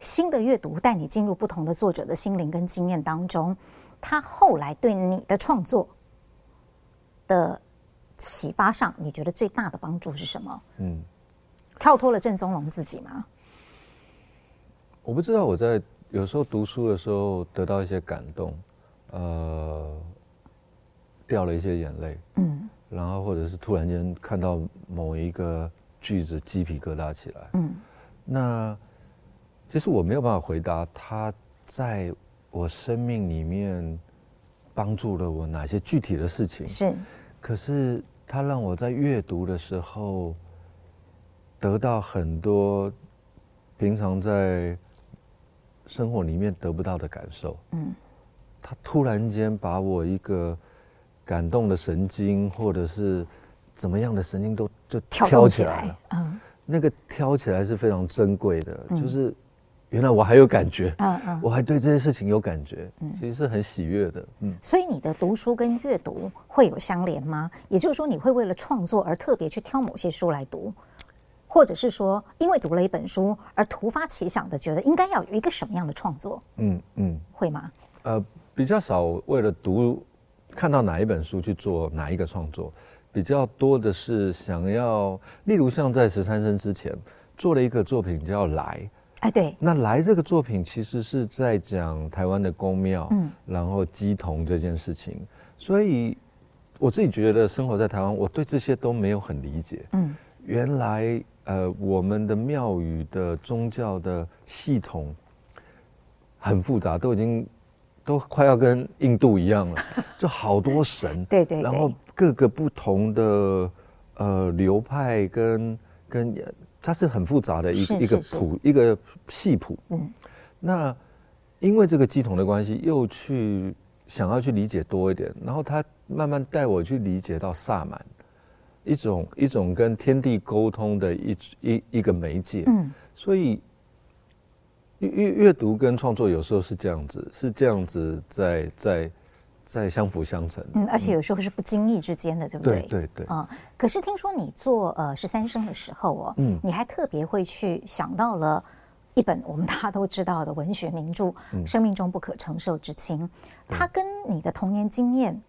新的阅读带你进入不同的作者的心灵跟经验当中，他后来对你的创作的。启发上，你觉得最大的帮助是什么？嗯，跳脱了郑宗龙自己吗？我不知道。我在有时候读书的时候得到一些感动，呃，掉了一些眼泪，嗯，然后或者是突然间看到某一个句子，鸡皮疙瘩起来，嗯，那其实我没有办法回答他在我生命里面帮助了我哪些具体的事情，是。可是他让我在阅读的时候得到很多平常在生活里面得不到的感受。嗯，他突然间把我一个感动的神经，或者是怎么样的神经都就挑起来了。嗯，那个挑起来是非常珍贵的，就是。原来我还有感觉，嗯嗯，我还对这些事情有感觉，嗯，其实是很喜悦的，嗯。所以你的读书跟阅读会有相连吗？也就是说，你会为了创作而特别去挑某些书来读，或者是说，因为读了一本书而突发奇想的觉得应该要有一个什么样的创作？嗯嗯，会吗？呃，比较少为了读看到哪一本书去做哪一个创作，比较多的是想要，例如像在十三生之前做了一个作品叫《来》。哎，对，那来这个作品其实是在讲台湾的宫庙，嗯，然后乩童这件事情，所以我自己觉得生活在台湾，我对这些都没有很理解，嗯，原来呃我们的庙宇的宗教的系统很复杂，都已经都快要跟印度一样了，就好多神，对，对对，然后各个不同的呃流派跟跟。它是很复杂的一个一个谱一个系谱，嗯，那因为这个乩童的关系，又去想要去理解多一点，然后他慢慢带我去理解到萨满，一种一种跟天地沟通的一一一个媒介，嗯，所以阅阅阅读跟创作有时候是这样子，是这样子在在。在相辅相成，嗯，而且有时候是不经意之间的，嗯、对不对？对对对。嗯，可是听说你做呃十三生的时候哦，嗯，你还特别会去想到了一本我们大家都知道的文学名著《嗯、生命中不可承受之轻》，它跟你的童年经验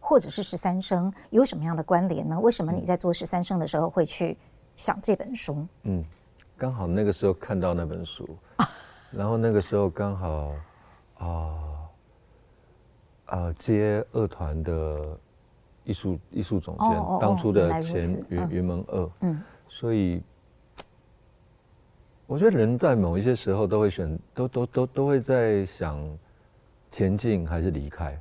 或者是十三生有什么样的关联呢？为什么你在做十三生的时候会去想这本书？嗯，刚好那个时候看到那本书，啊、然后那个时候刚好啊。呃呃，接二团的艺术艺术总监，哦哦、当初的前云云门二，嗯，所以我觉得人在某一些时候都会选，都都都都会在想前进还是离开，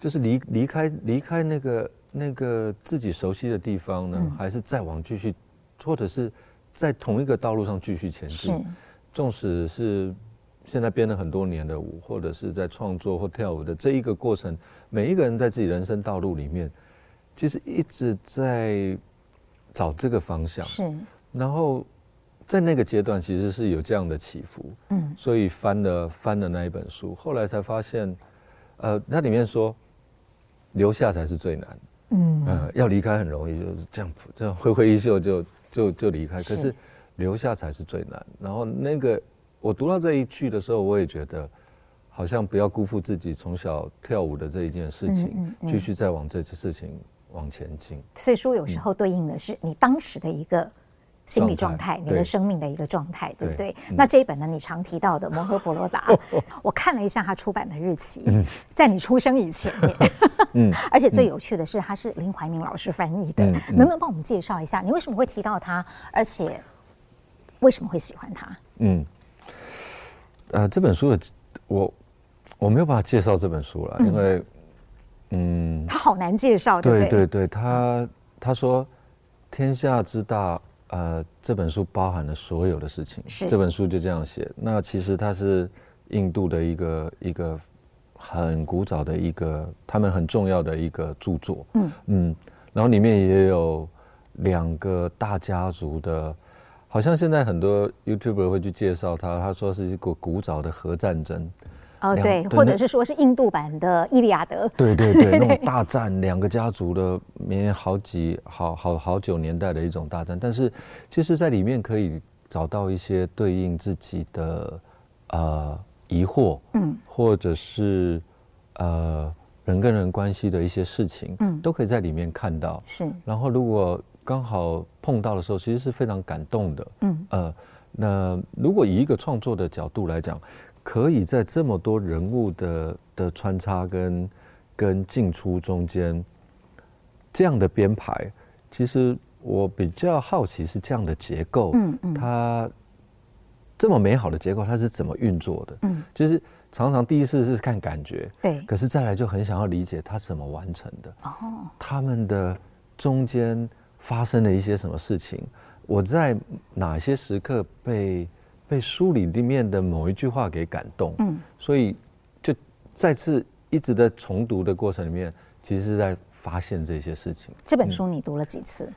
就是离离开离开那个那个自己熟悉的地方呢，嗯、还是再往继续，或者是在同一个道路上继续前进，纵使是。现在编了很多年的舞，或者是在创作或跳舞的这一个过程，每一个人在自己人生道路里面，其实一直在找这个方向。是。然后在那个阶段，其实是有这样的起伏。嗯。所以翻了翻了那一本书，后来才发现，呃，那里面说留下才是最难。嗯，呃、要离开很容易，就是这样这样挥挥衣袖就就就离开，可是留下才是最难。然后那个我读到这一句的时候，我也觉得好像不要辜负自己从小跳舞的这一件事情，继、嗯嗯嗯、续再往这件事情往前进。所以书有时候对应的是你当时的一个。心理状态，你的生命的一个状态，对不对？那这一本呢，你常提到的《摩诃婆罗达 》，我看了一下它出版的日期，在你出生以前。嗯，而且最有趣的是，它是林怀民老师翻译的。能不能帮我们介绍一下，你为什么会提到他，而且为什么会喜欢他？嗯，呃，这本书的我我没有办法介绍这本书了，因为嗯，他好难介绍，对对对，他他说天下之大。呃，这本书包含了所有的事情。是这本书就这样写。那其实它是印度的一个一个很古早的一个他们很重要的一个著作。嗯嗯，然后里面也有两个大家族的，好像现在很多 YouTuber 会去介绍它，他说是一个古早的核战争。哦，对，或者是说是印度版的《伊利亚德》。对对对，那种大战，两个家族的绵好几好好好久年代的一种大战，但是其实，在里面可以找到一些对应自己的呃疑惑，嗯，或者是呃人跟人关系的一些事情，嗯，都可以在里面看到。是，然后如果刚好碰到的时候，其实是非常感动的，嗯呃，那如果以一个创作的角度来讲。可以在这么多人物的的穿插跟跟进出中间，这样的编排，其实我比较好奇是这样的结构，嗯嗯，它这么美好的结构，它是怎么运作的？嗯，就是常常第一次是看感觉，对，可是再来就很想要理解它怎么完成的。哦，他们的中间发生了一些什么事情？我在哪些时刻被？被书里里面的某一句话给感动，嗯，所以就再次一直在重读的过程里面，其实是在发现这些事情。这本书你读了几次？嗯、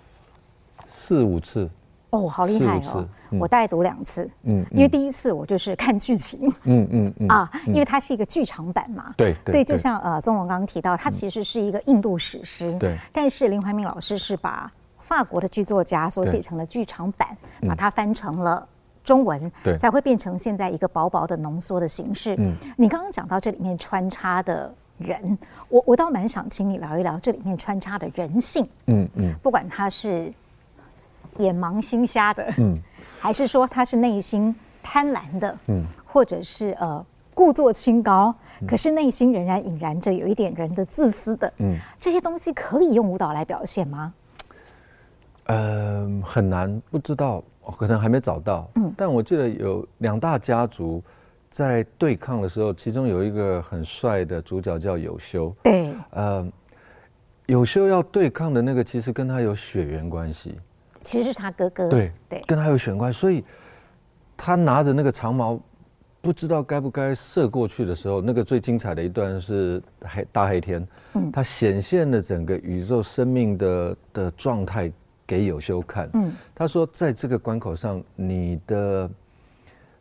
四五次。哦，好厉害哦！嗯、我大概读两次，嗯，因为第一次我就是看剧情，嗯嗯嗯啊，因为它是一个剧场版嘛，对对，对，就像呃宗龙刚刚提到，它其实是一个印度史诗，对，但是林怀民老师是把法国的剧作家所写成了剧场版，把它翻成了。中文对才会变成现在一个薄薄的浓缩的形式。嗯，你刚刚讲到这里面穿插的人，我我倒蛮想请你聊一聊这里面穿插的人性。嗯嗯，不管他是眼盲心瞎的，嗯，还是说他是内心贪婪的，嗯，或者是呃故作清高，可是内心仍然引燃着有一点人的自私的，嗯，这些东西可以用舞蹈来表现吗？嗯、呃，很难，不知道。可能还没找到，嗯，但我记得有两大家族在对抗的时候，其中有一个很帅的主角叫有修，对，呃，有修要对抗的那个其实跟他有血缘关系，其实是他哥哥，对对，跟他有血缘关系，所以他拿着那个长矛，不知道该不该射过去的时候，那个最精彩的一段是黑大黑天，嗯，他显现了整个宇宙生命的的状态。给有修看，嗯，他说，在这个关口上，你的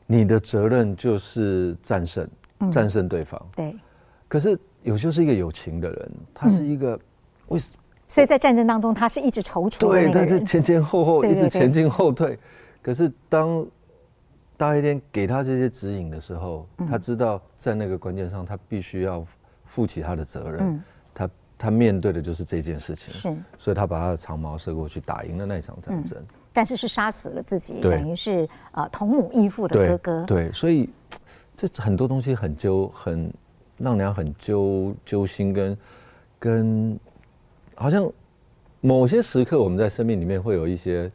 你的责任就是战胜，战胜对方。对，可是有修是一个有情的人，他是一个为什么？所以在战争当中，他是一直踌躇，对，他是前前后后一直前进后退。可是当大一天给他这些指引的时候，他知道在那个关键上，他必须要负起他的责任。他面对的就是这件事情，是，所以他把他的长矛射过去，打赢了那场战争。嗯、但是是杀死了自己，等于是呃同母异父的哥哥。对，对，所以这很多东西很揪，很让人很揪揪心跟，跟跟好像某些时刻我们在生命里面会有一些。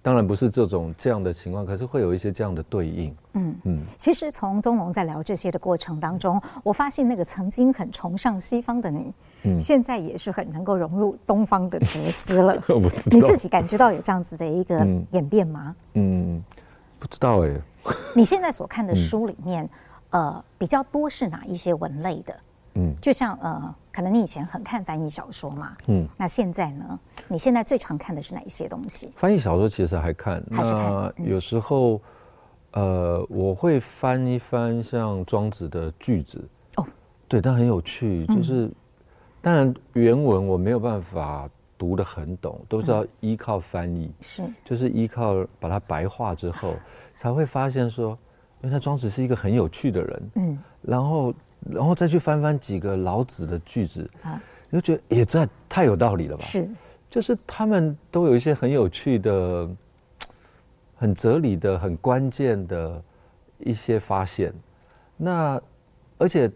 当然不是这种这样的情况，可是会有一些这样的对应。嗯嗯，其实从宗龙在聊这些的过程当中，我发现那个曾经很崇尚西方的你，嗯，现在也是很能够融入东方的哲思了。我知道。你自己感觉到有这样子的一个演变吗？嗯，嗯，不知道哎。你现在所看的书里面，呃，比较多是哪一些文类的？嗯，就像呃，可能你以前很看翻译小说嘛，嗯，那现在呢？你现在最常看的是哪一些东西？翻译小说其实还看，还是看。那有时候，嗯、呃，我会翻一翻像庄子的句子，哦，对，但很有趣，就是当然原文我没有办法读得很懂，都是要依靠翻译，是，就是依靠把它白话之后，才会发现说，原来庄子是一个很有趣的人，嗯，然后然后再去翻翻几个老子的句子，啊，你就觉得也这太有道理了吧？是，就是他们都有一些很有趣的、很哲理的、很关键的一些发现，那而且。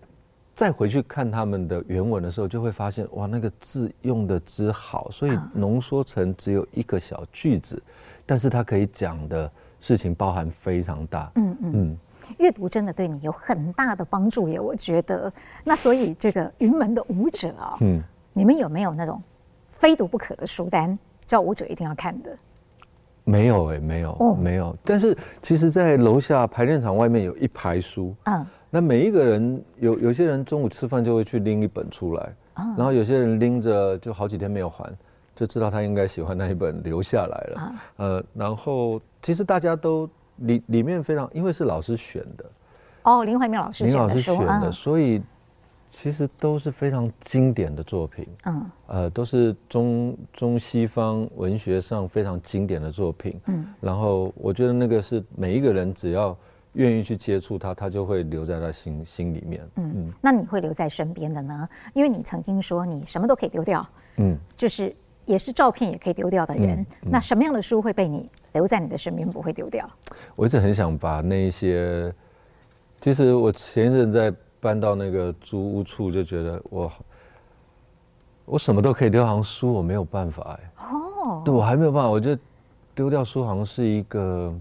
再回去看他们的原文的时候，就会发现哇，那个字用的之好，所以浓缩成只有一个小句子，但是它可以讲的事情包含非常大。嗯嗯，阅读真的对你有很大的帮助耶，我觉得。那所以这个云门的舞者啊，嗯，你们有没有那种非读不可的书单，叫舞者一定要看的？没有哎，没有，哦，没有。但是其实，在楼下排练场外面有一排书，嗯。那每一个人有有些人中午吃饭就会去拎一本出来，然后有些人拎着就好几天没有还，就知道他应该喜欢那一本留下来了。呃，然后其实大家都里里面非常，因为是老师选的。哦，林怀民老师选的。林老师选的，所以其实都是非常经典的作品。嗯。呃，都是中中西方文学上非常经典的作品。嗯。然后我觉得那个是每一个人只要。愿意去接触它，它就会留在他心心里面。嗯嗯，那你会留在身边的呢？因为你曾经说你什么都可以丢掉，嗯，就是也是照片也可以丢掉的人。嗯嗯、那什么样的书会被你留在你的身边，不会丢掉？我一直很想把那一些，其实我前一阵在搬到那个租屋处，就觉得我我什么都可以丢，好像书我没有办法哎。哦，对我还没有办法，我觉得丢掉书好像是一个。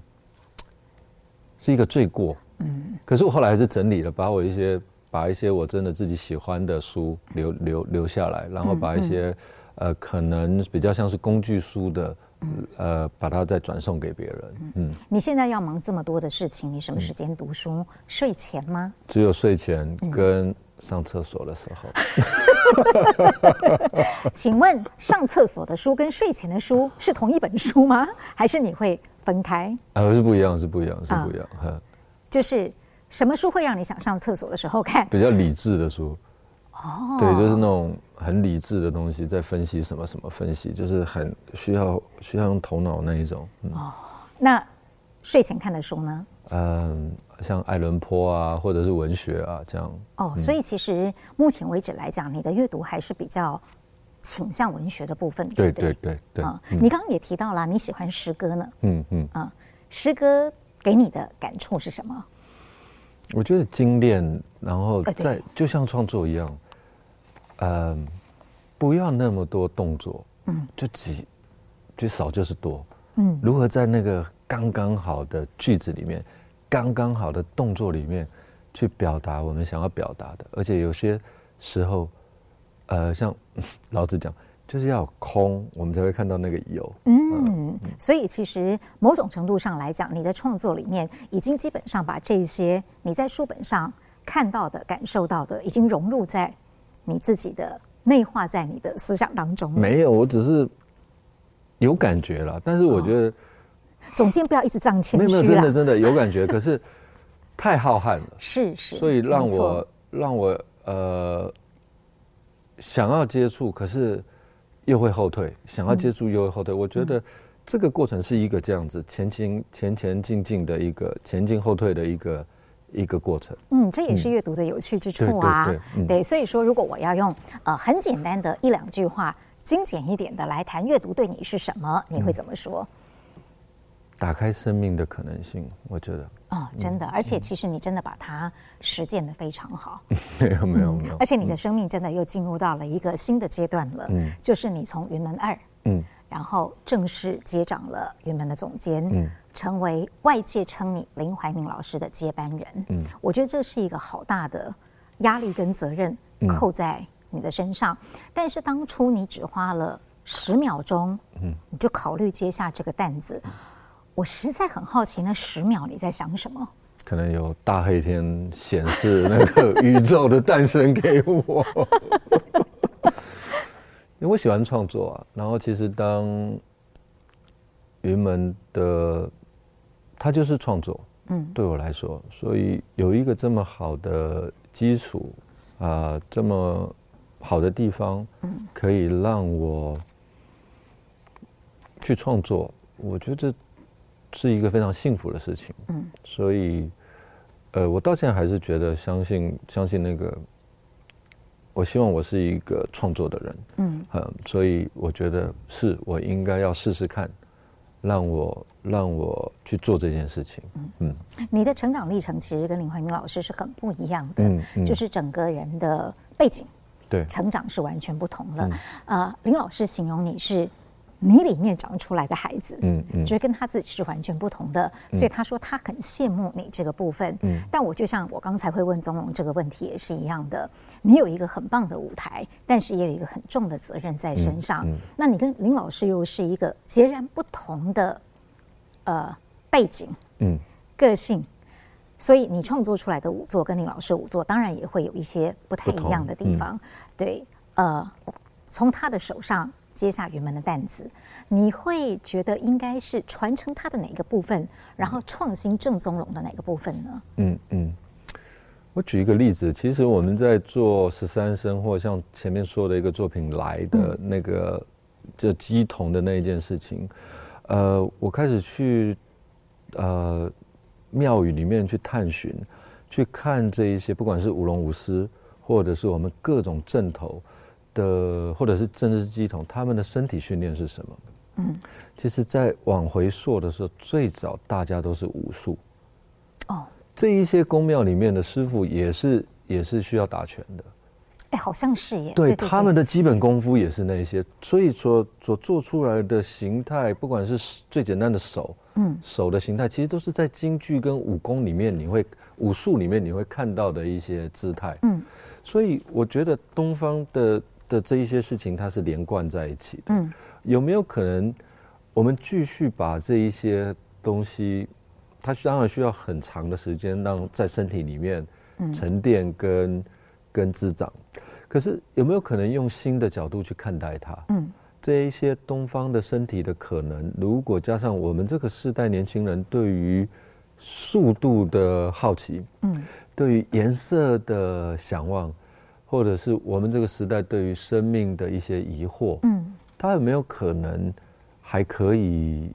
是一个罪过，嗯，可是我后来还是整理了，把我一些把一些我真的自己喜欢的书留留留下来，然后把一些、嗯嗯、呃可能比较像是工具书的，呃，把它再转送给别人。嗯，你现在要忙这么多的事情，你什么时间读书？嗯、睡前吗？只有睡前跟上厕所的时候。请问上厕所的书跟睡前的书是同一本书吗？还是你会？分开啊，是不一样，是不一样，是不一样。哈、嗯，就是什么书会让你想上厕所的时候看？比较理智的书。哦，对，就是那种很理智的东西，在分析什么什么分析，就是很需要需要用头脑那一种。嗯、哦，那睡前看的书呢？嗯，像爱伦坡啊，或者是文学啊这样。哦，所以其实目前为止来讲，你的阅读还是比较。倾向文学的部分，对对对对啊！你刚刚也提到了你喜欢诗歌呢，嗯嗯啊，诗歌给你的感触是什么？我觉得精炼，然后在就像创作一样，嗯，不要那么多动作，嗯，就几就少就是多，嗯，如何在那个刚刚好的句子里面，刚刚好的动作里面去表达我们想要表达的，而且有些时候。呃，像 老子讲，就是要空，我们才会看到那个有。嗯，所以其实某种程度上来讲，你的创作里面已经基本上把这些你在书本上看到的、感受到的，已经融入在你自己的内化在你的思想当中。没有，我只是有感觉了，但是我觉得、哦、总监不要一直这样谦虚。没有，没有，真的真的有感觉，可是太浩瀚了。是是，所以让我让我呃。想要接触，可是又会后退；想要接触，又会后退。我觉得这个过程是一个这样子前前前前进进的一个前进后退的一个一个过程。嗯，这也是阅读的有趣之处啊。对，对，对，对，所以说，如果我要用呃很简单的一两句话，精简一点的来谈阅读对你是什么，你会怎么说？打开生命的可能性，我觉得。哦，真的，而且其实你真的把它实践的非常好。没有没有没有。而且你的生命真的又进入到了一个新的阶段了。嗯。就是你从云门二，嗯，然后正式接掌了原本的总监，嗯，成为外界称你林怀民老师的接班人。嗯。我觉得这是一个好大的压力跟责任扣在你的身上。但是当初你只花了十秒钟，嗯，你就考虑接下这个担子。我实在很好奇，那十秒你在想什么？可能有大黑天显示那个宇宙的诞生给我，因为我喜欢创作啊。然后其实当云门的，它就是创作，嗯，对我来说，所以有一个这么好的基础啊，这么好的地方，嗯可以让我去创作，我觉得这是一个非常幸福的事情。嗯，所以，呃，我到现在还是觉得相信相信那个，我希望我是一个创作的人。嗯，嗯，所以我觉得是我应该要试试看，让我。让我去做这件事情。嗯嗯，你的成长历程其实跟林怀民老师是很不一样的，嗯嗯、就是整个人的背景，对，成长是完全不同了。啊、嗯呃，林老师形容你是。你里面长出来的孩子，嗯嗯，就是跟他自己是完全不同的，所以他说他很羡慕你这个部分。嗯，但我就像我刚才会问宗龙这个问题也是一样的，你有一个很棒的舞台，但是也有一个很重的责任在身上。那你跟林老师又是一个截然不同的呃背景，嗯，个性，所以你创作出来的舞作跟林老师舞作当然也会有一些不太一样的地方。对，呃，从他的手上。接下云门的担子，你会觉得应该是传承它的哪个部分，然后创新正宗龙的哪个部分呢？嗯嗯，我举一个例子，其实我们在做十三生或像前面说的一个作品来的那个就鸡童的那一件事情，呃，我开始去呃庙宇里面去探寻，去看这一些，不管是舞龙舞狮，或者是我们各种阵头。的，或者是政治系统，他们的身体训练是什么？嗯，其实，在往回溯的时候，最早大家都是武术。哦，这一些宫庙里面的师傅也是也是需要打拳的。哎，好像是耶。对，他们的基本功夫也是那些，所以说所做出来的形态，不管是最简单的手，嗯，手的形态，其实都是在京剧跟武功里面，你会武术里面你会看到的一些姿态。嗯，所以我觉得东方的。的这一些事情，它是连贯在一起的。嗯，有没有可能，我们继续把这一些东西，它当然需要很长的时间，让在身体里面沉淀跟、嗯、跟滋长。可是有没有可能用新的角度去看待它？嗯，这一些东方的身体的可能，如果加上我们这个世代年轻人对于速度的好奇，嗯，对于颜色的想望。或者是我们这个时代对于生命的一些疑惑，嗯，它有没有可能还可以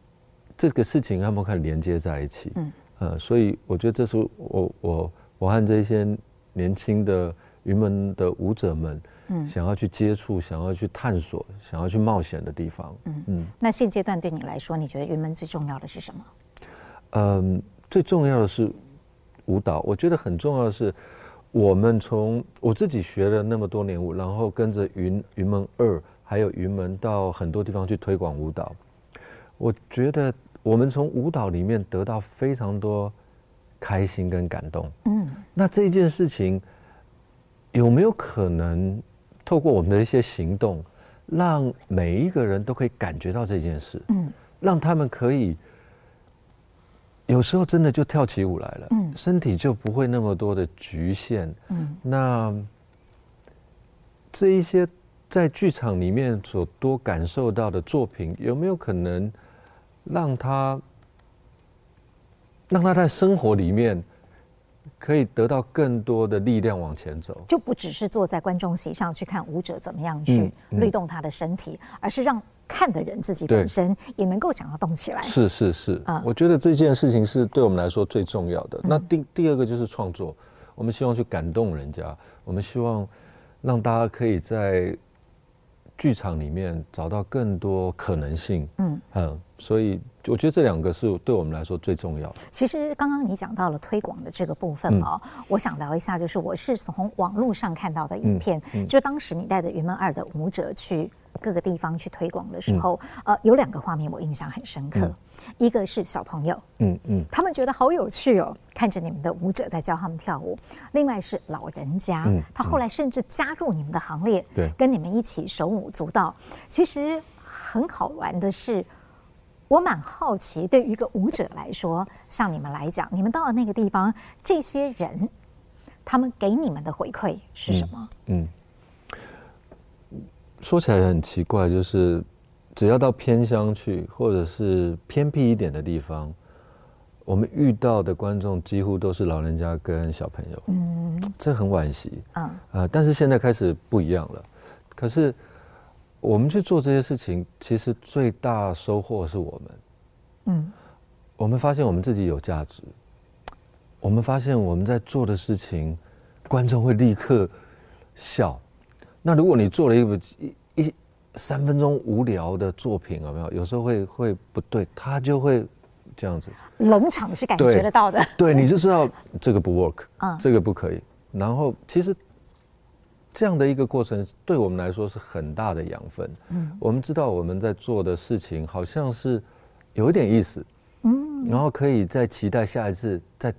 这个事情，他们可以连接在一起，嗯，呃，所以我觉得这是我我我和这些年轻的云门的舞者们，嗯，想要去接触、想要去探索、想要去冒险的地方，嗯嗯。那现阶段对你来说，你觉得云门最重要的是什么？嗯，最重要的是舞蹈。我觉得很重要的是。我们从我自己学了那么多年舞，然后跟着云云门二还有云门到很多地方去推广舞蹈，我觉得我们从舞蹈里面得到非常多开心跟感动。嗯，那这件事情有没有可能透过我们的一些行动，让每一个人都可以感觉到这件事？嗯，让他们可以。有时候真的就跳起舞来了，嗯，身体就不会那么多的局限，嗯，那这一些在剧场里面所多感受到的作品，有没有可能让他让他在生活里面可以得到更多的力量往前走？就不只是坐在观众席上去看舞者怎么样去律动他的身体，而是让。看的人自己本身也能够想要动起来。是是是，啊，我觉得这件事情是对我们来说最重要的。那第第二个就是创作，我们希望去感动人家，我们希望让大家可以在剧场里面找到更多可能性。嗯嗯，所以我觉得这两个是对我们来说最重要的。其实刚刚你讲到了推广的这个部分哦，我想聊一下，就是我是从网络上看到的影片，就当时你带着云门二的舞者去。各个地方去推广的时候，嗯、呃，有两个画面我印象很深刻，嗯、一个是小朋友，嗯嗯，嗯他们觉得好有趣哦，看着你们的舞者在教他们跳舞；另外是老人家，嗯，他后来甚至加入你们的行列，对、嗯，跟你们一起手舞足蹈。其实很好玩的是，我蛮好奇，对于一个舞者来说，像你们来讲，你们到了那个地方，这些人他们给你们的回馈是什么？嗯。嗯说起来很奇怪，就是只要到偏乡去，或者是偏僻一点的地方，我们遇到的观众几乎都是老人家跟小朋友。嗯，这很惋惜。嗯，呃，但是现在开始不一样了。可是我们去做这些事情，其实最大收获是我们。嗯，我们发现我们自己有价值，我们发现我们在做的事情，观众会立刻笑。那如果你做了一部一一三分钟无聊的作品，有没有？有时候会会不对，他就会这样子。冷场是感觉得到的。对，对，你就知道这个不 work，嗯，这个不可以。然后其实这样的一个过程，对我们来说是很大的养分。嗯，我们知道我们在做的事情好像是有一点意思，嗯，然后可以再期待下一次再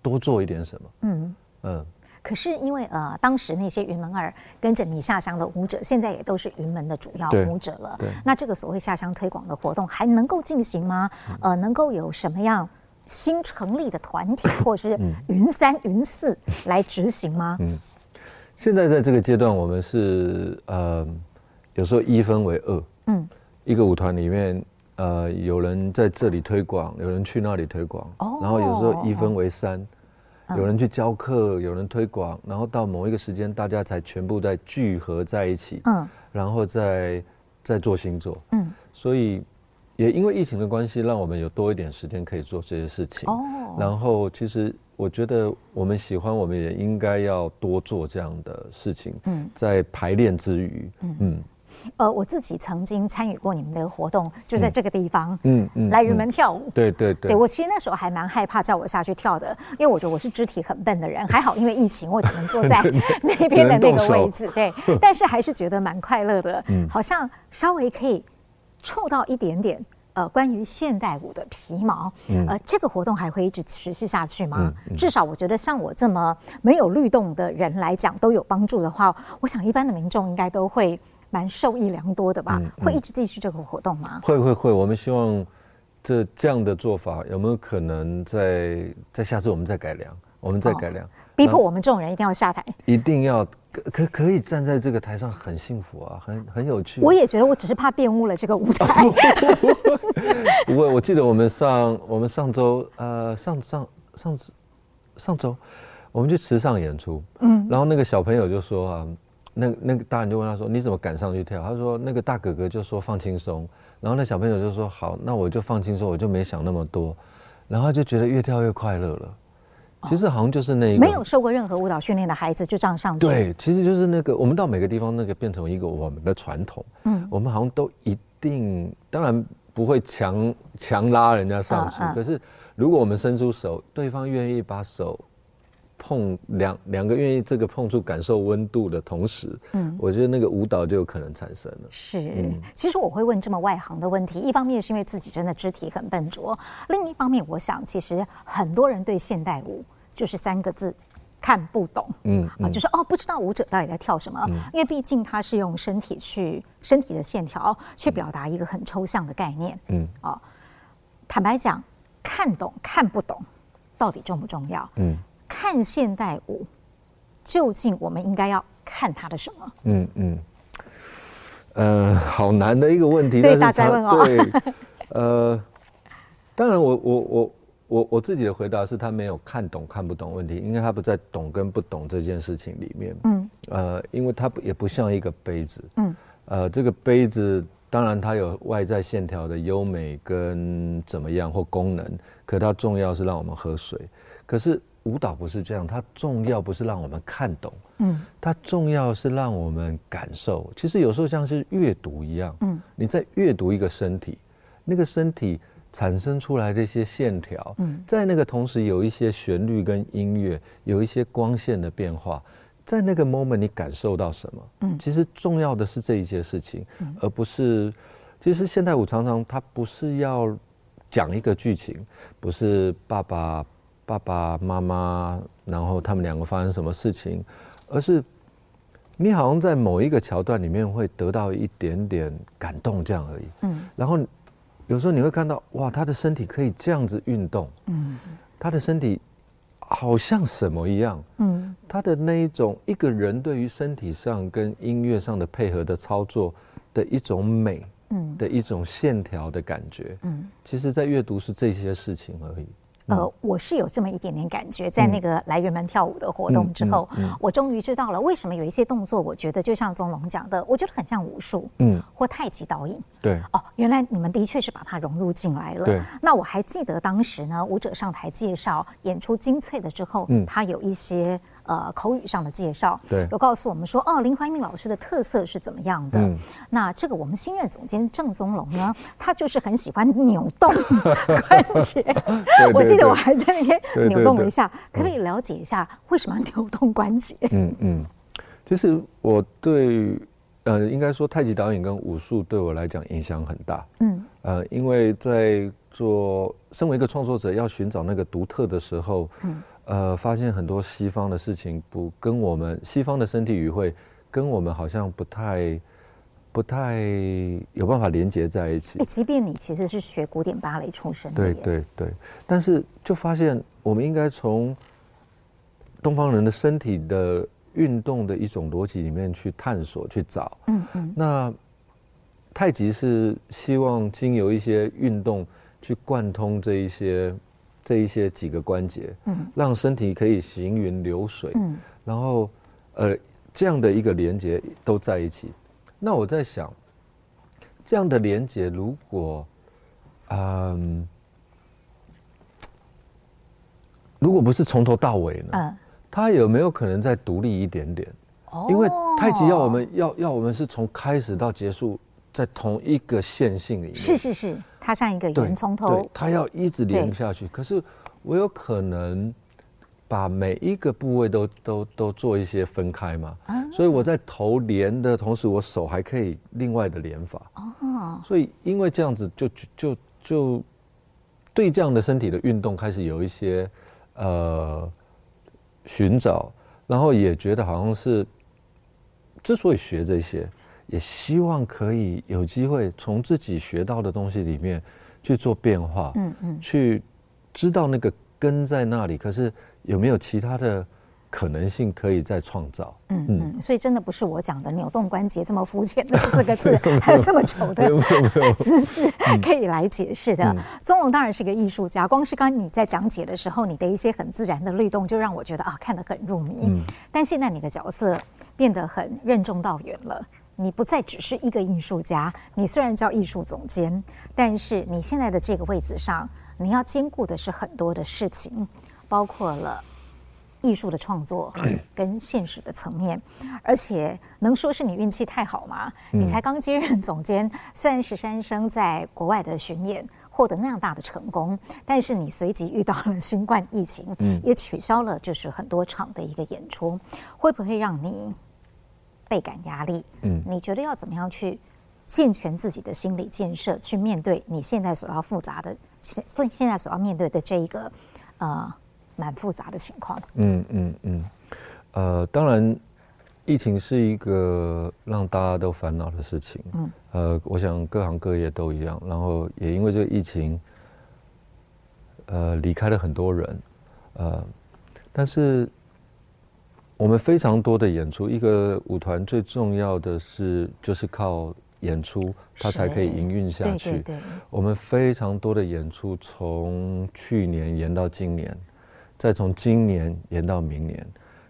多做一点什么。嗯嗯。可是因为呃，当时那些云门儿跟着你下乡的舞者，现在也都是云门的主要舞者了。对。对，那这个所谓下乡推广的活动还能够进行吗？呃，能够有什么样新成立的团体，或是云三、云四来执行吗？嗯，现在在这个阶段，我们是呃，有时候一分为二。嗯。一个舞团里面，呃，有人在这里推广，有人去那里推广。哦。然后有时候一分为三。有人去教课，有人推广，然后到某一个时间，大家才全部在聚合在一起，嗯，然后再再做新作，嗯，所以也因为疫情的关系，让我们有多一点时间可以做这些事情。哦，然后其实我觉得我们喜欢，我们也应该要多做这样的事情。嗯，在排练之余，嗯。嗯呃，我自己曾经参与过你们的活动，就在这个地方，嗯嗯，来云门跳舞，对对对，对我其实那时候还蛮害怕叫我下去跳的，因为我觉得我是肢体很笨的人，还好因为疫情我只能坐在 那边的那个位置，对，但是还是觉得蛮快乐的，嗯，好像稍微可以触到一点点呃关于现代舞的皮毛，嗯，呃，这个活动还会一直持续下去吗？嗯嗯、至少我觉得像我这么没有律动的人来讲都有帮助的话，我想一般的民众应该都会。蛮受益良多的吧？嗯嗯、会一直继续这个活动吗？会会会，我们希望这这样的做法有没有可能在在下次我们再改良，我们再改良，哦、逼迫我们这种人一定要下台，一定要可可可以站在这个台上很幸福啊，很很有趣。我也觉得，我只是怕玷污了这个舞台。不会，我记得我们上我们上周呃上上上上周我们去池上演出，嗯，然后那个小朋友就说啊。那那个大人就问他说：“你怎么敢上去跳？”他说：“那个大哥哥就说放轻松。”然后那小朋友就说：“好，那我就放轻松，我就没想那么多。”然后就觉得越跳越快乐了。其实好像就是那一个、哦、没有受过任何舞蹈训练的孩子就这样上去。对，其实就是那个我们到每个地方，那个变成一个我们的传统。嗯，我们好像都一定，当然不会强强拉人家上去。可是如果我们伸出手，对方愿意把手。碰两两个愿意这个碰触感受温度的同时，嗯，我觉得那个舞蹈就有可能产生了。是，嗯、其实我会问这么外行的问题，一方面是因为自己真的肢体很笨拙，另一方面我想，其实很多人对现代舞就是三个字看不懂，嗯，嗯。啊，就是哦不知道舞者到底在跳什么，嗯、因为毕竟他是用身体去身体的线条去表达一个很抽象的概念，嗯，啊，坦白讲，看懂看不懂到底重不重要？嗯。看现代舞，究竟我们应该要看它的什么？嗯嗯，呃，好难的一个问题。对，大家问哦。对，呃，当然我，我我我我我自己的回答是他没有看懂看不懂问题，因为他不在懂跟不懂这件事情里面。嗯。呃，因为它也不像一个杯子。嗯。呃，这个杯子当然它有外在线条的优美跟怎么样或功能，可它重要是让我们喝水。可是。舞蹈不是这样，它重要不是让我们看懂，嗯，它重要是让我们感受。其实有时候像是阅读一样，嗯，你在阅读一个身体，那个身体产生出来的一些线条，嗯，在那个同时有一些旋律跟音乐，有一些光线的变化，在那个 moment 你感受到什么？嗯，其实重要的是这一些事情，嗯，而不是，其实现代舞常常它不是要讲一个剧情，不是爸爸。爸爸妈妈，然后他们两个发生什么事情，而是你好像在某一个桥段里面会得到一点点感动，这样而已。嗯，然后有时候你会看到，哇，他的身体可以这样子运动，嗯，他的身体好像什么一样，嗯，他的那一种一个人对于身体上跟音乐上的配合的操作的一种美，嗯，的一种线条的感觉，嗯，其实在阅读是这些事情而已。呃，我是有这么一点点感觉，在那个来源们跳舞的活动之后，我终于知道了为什么有一些动作，我觉得就像宗龙讲的，我觉得很像武术，嗯，或太极导引。对，哦，原来你们的确是把它融入进来了。对，那我还记得当时呢，舞者上台介绍演出精粹的之后，嗯，他有一些。呃，口语上的介绍，对，有告诉我们说，哦，林怀民老师的特色是怎么样的？嗯、那这个我们新任总监郑宗龙呢，他就是很喜欢扭动 关节。我记得我还在那边扭动了一下，可不可以了解一下为什么扭动关节？嗯嗯，其实我对呃，应该说太极导演跟武术对我来讲影响很大。嗯呃，因为在做身为一个创作者要寻找那个独特的时候，嗯。呃，发现很多西方的事情不跟我们西方的身体语汇跟我们好像不太不太有办法连接在一起。哎，即便你其实是学古典芭蕾出身的，对对对，但是就发现我们应该从东方人的身体的运动的一种逻辑里面去探索去找。嗯嗯。那太极是希望经由一些运动去贯通这一些。这一些几个关节，嗯，让身体可以行云流水，嗯，然后，呃，这样的一个连接都在一起。那我在想，这样的连接如果，嗯，如果不是从头到尾呢？嗯，它有没有可能再独立一点点？哦，因为太极要我们要要我们是从开始到结束在同一个线性里面。是是是。它像一个圆从头，它要一直连下去。可是我有可能把每一个部位都都都做一些分开嘛？所以我在头连的同时，我手还可以另外的连法。哦，所以因为这样子就，就就就对这样的身体的运动开始有一些呃寻找，然后也觉得好像是之所以学这些。也希望可以有机会从自己学到的东西里面去做变化，嗯嗯，去知道那个根在那里，可是有没有其他的可能性可以再创造？嗯嗯，所以真的不是我讲的扭动关节这么肤浅的四个字，还有这么丑的 姿势可以来解释的。宗龙当然是个艺术家，光是刚你在讲解的时候，你的一些很自然的律动，就让我觉得啊，看得很入迷。嗯，但现在你的角色变得很任重道远了。你不再只是一个艺术家，你虽然叫艺术总监，但是你现在的这个位置上，你要兼顾的是很多的事情，包括了艺术的创作 跟现实的层面。而且能说是你运气太好吗？你才刚接任总监，虽然十三生在国外的巡演获得那样大的成功，但是你随即遇到了新冠疫情，也取消了就是很多场的一个演出，会不会让你？倍感压力，嗯，你觉得要怎么样去健全自己的心理建设，去面对你现在所要复杂的，所以现在所要面对的这一个呃蛮复杂的情况？嗯嗯嗯，呃，当然，疫情是一个让大家都烦恼的事情，嗯，呃，我想各行各业都一样，然后也因为这个疫情，呃，离开了很多人，呃，但是。我们非常多的演出，一个舞团最重要的是就是靠演出，它才可以营运下去。对对对。我们非常多的演出，从去年延到今年，再从今年延到明年。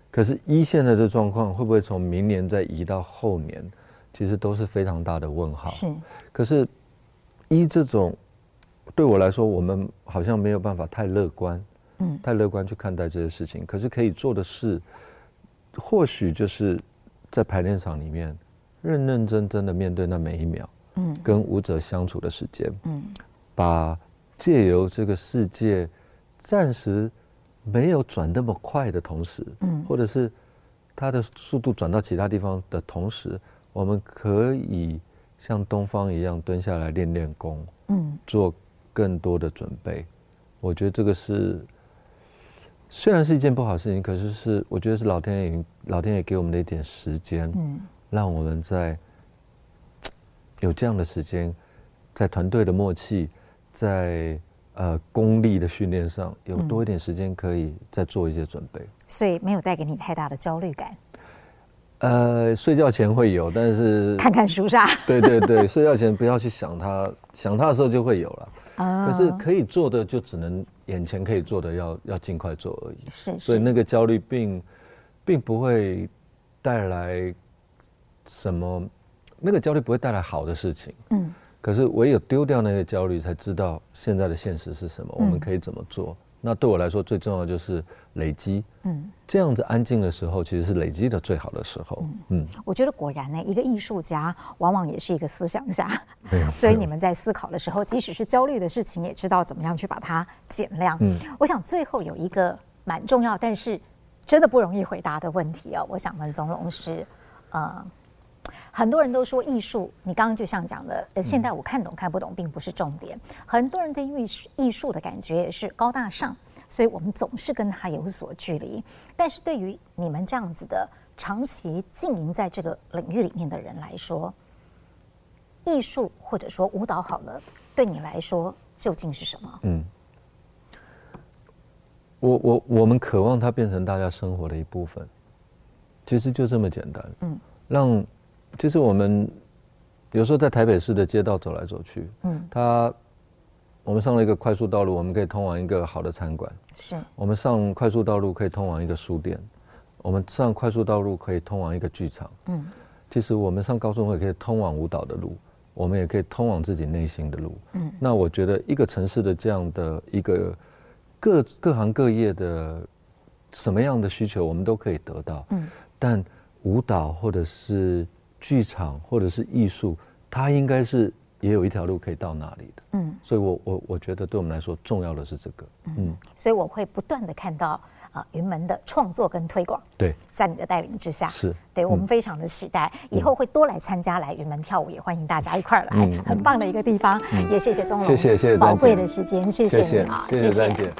可是一现在的状况，会不会从明年再移到后年？其实都是非常大的问号。是。可是一这种，对我来说，我们好像没有办法太乐观，嗯，太乐观去看待这些事情。可是可以做的事。或许就是在排练场里面，认认真真的面对那每一秒，嗯，跟舞者相处的时间，嗯，把借由这个世界暂时没有转那么快的同时，嗯，或者是它的速度转到其他地方的同时，我们可以像东方一样蹲下来练练功，嗯，做更多的准备。我觉得这个是。虽然是一件不好的事情，可是是我觉得是老天爷，老天爷给我们的一点时间，嗯，让我们在有这样的时间，在团队的默契，在呃功力的训练上，有多一点时间可以再做一些准备，所以没有带给你太大的焦虑感。呃，睡觉前会有，但是看看书上，对对对，睡觉前不要去想它，想它的时候就会有了。哦、可是可以做的就只能眼前可以做的要要尽快做而已。是，是，所以那个焦虑并并不会带来什么，那个焦虑不会带来好的事情。嗯。可是唯有丢掉那个焦虑，才知道现在的现实是什么，我们可以怎么做。嗯那对我来说最重要的就是累积，嗯，这样子安静的时候，其实是累积的最好的时候，嗯。嗯，我觉得果然呢，一个艺术家往往也是一个思想家，所以你们在思考的时候，即使是焦虑的事情，也知道怎么样去把它减量。嗯，我想最后有一个蛮重要，但是真的不容易回答的问题哦。我想问松龙是，呃。很多人都说艺术，你刚刚就像讲的，呃，现代我看懂看不懂并不是重点。很多人对艺术艺术的感觉也是高大上，所以我们总是跟他有所距离。但是对于你们这样子的长期经营在这个领域里面的人来说，艺术或者说舞蹈好了，对你来说究竟是什么？嗯，我我我们渴望它变成大家生活的一部分，其实就这么简单。嗯，让。其实我们有时候在台北市的街道走来走去，嗯，它我们上了一个快速道路，我们可以通往一个好的餐馆。是，我们上快速道路可以通往一个书店，我们上快速道路可以通往一个剧场。嗯，其实我们上高速会可以通往舞蹈的路，我们也可以通往自己内心的路。嗯，那我觉得一个城市的这样的一个各各行各业的什么样的需求，我们都可以得到。嗯，但舞蹈或者是剧场或者是艺术，它应该是也有一条路可以到那里的。嗯，所以我我我觉得对我们来说重要的是这个。嗯，所以我会不断的看到啊云门的创作跟推广。对，在你的带领之下，是。对我们非常的期待，以后会多来参加来云门跳舞，也欢迎大家一块儿来，很棒的一个地方。也谢谢宗龙，谢谢谢谢宝贵的时间，谢谢你啊，谢谢。詹姐。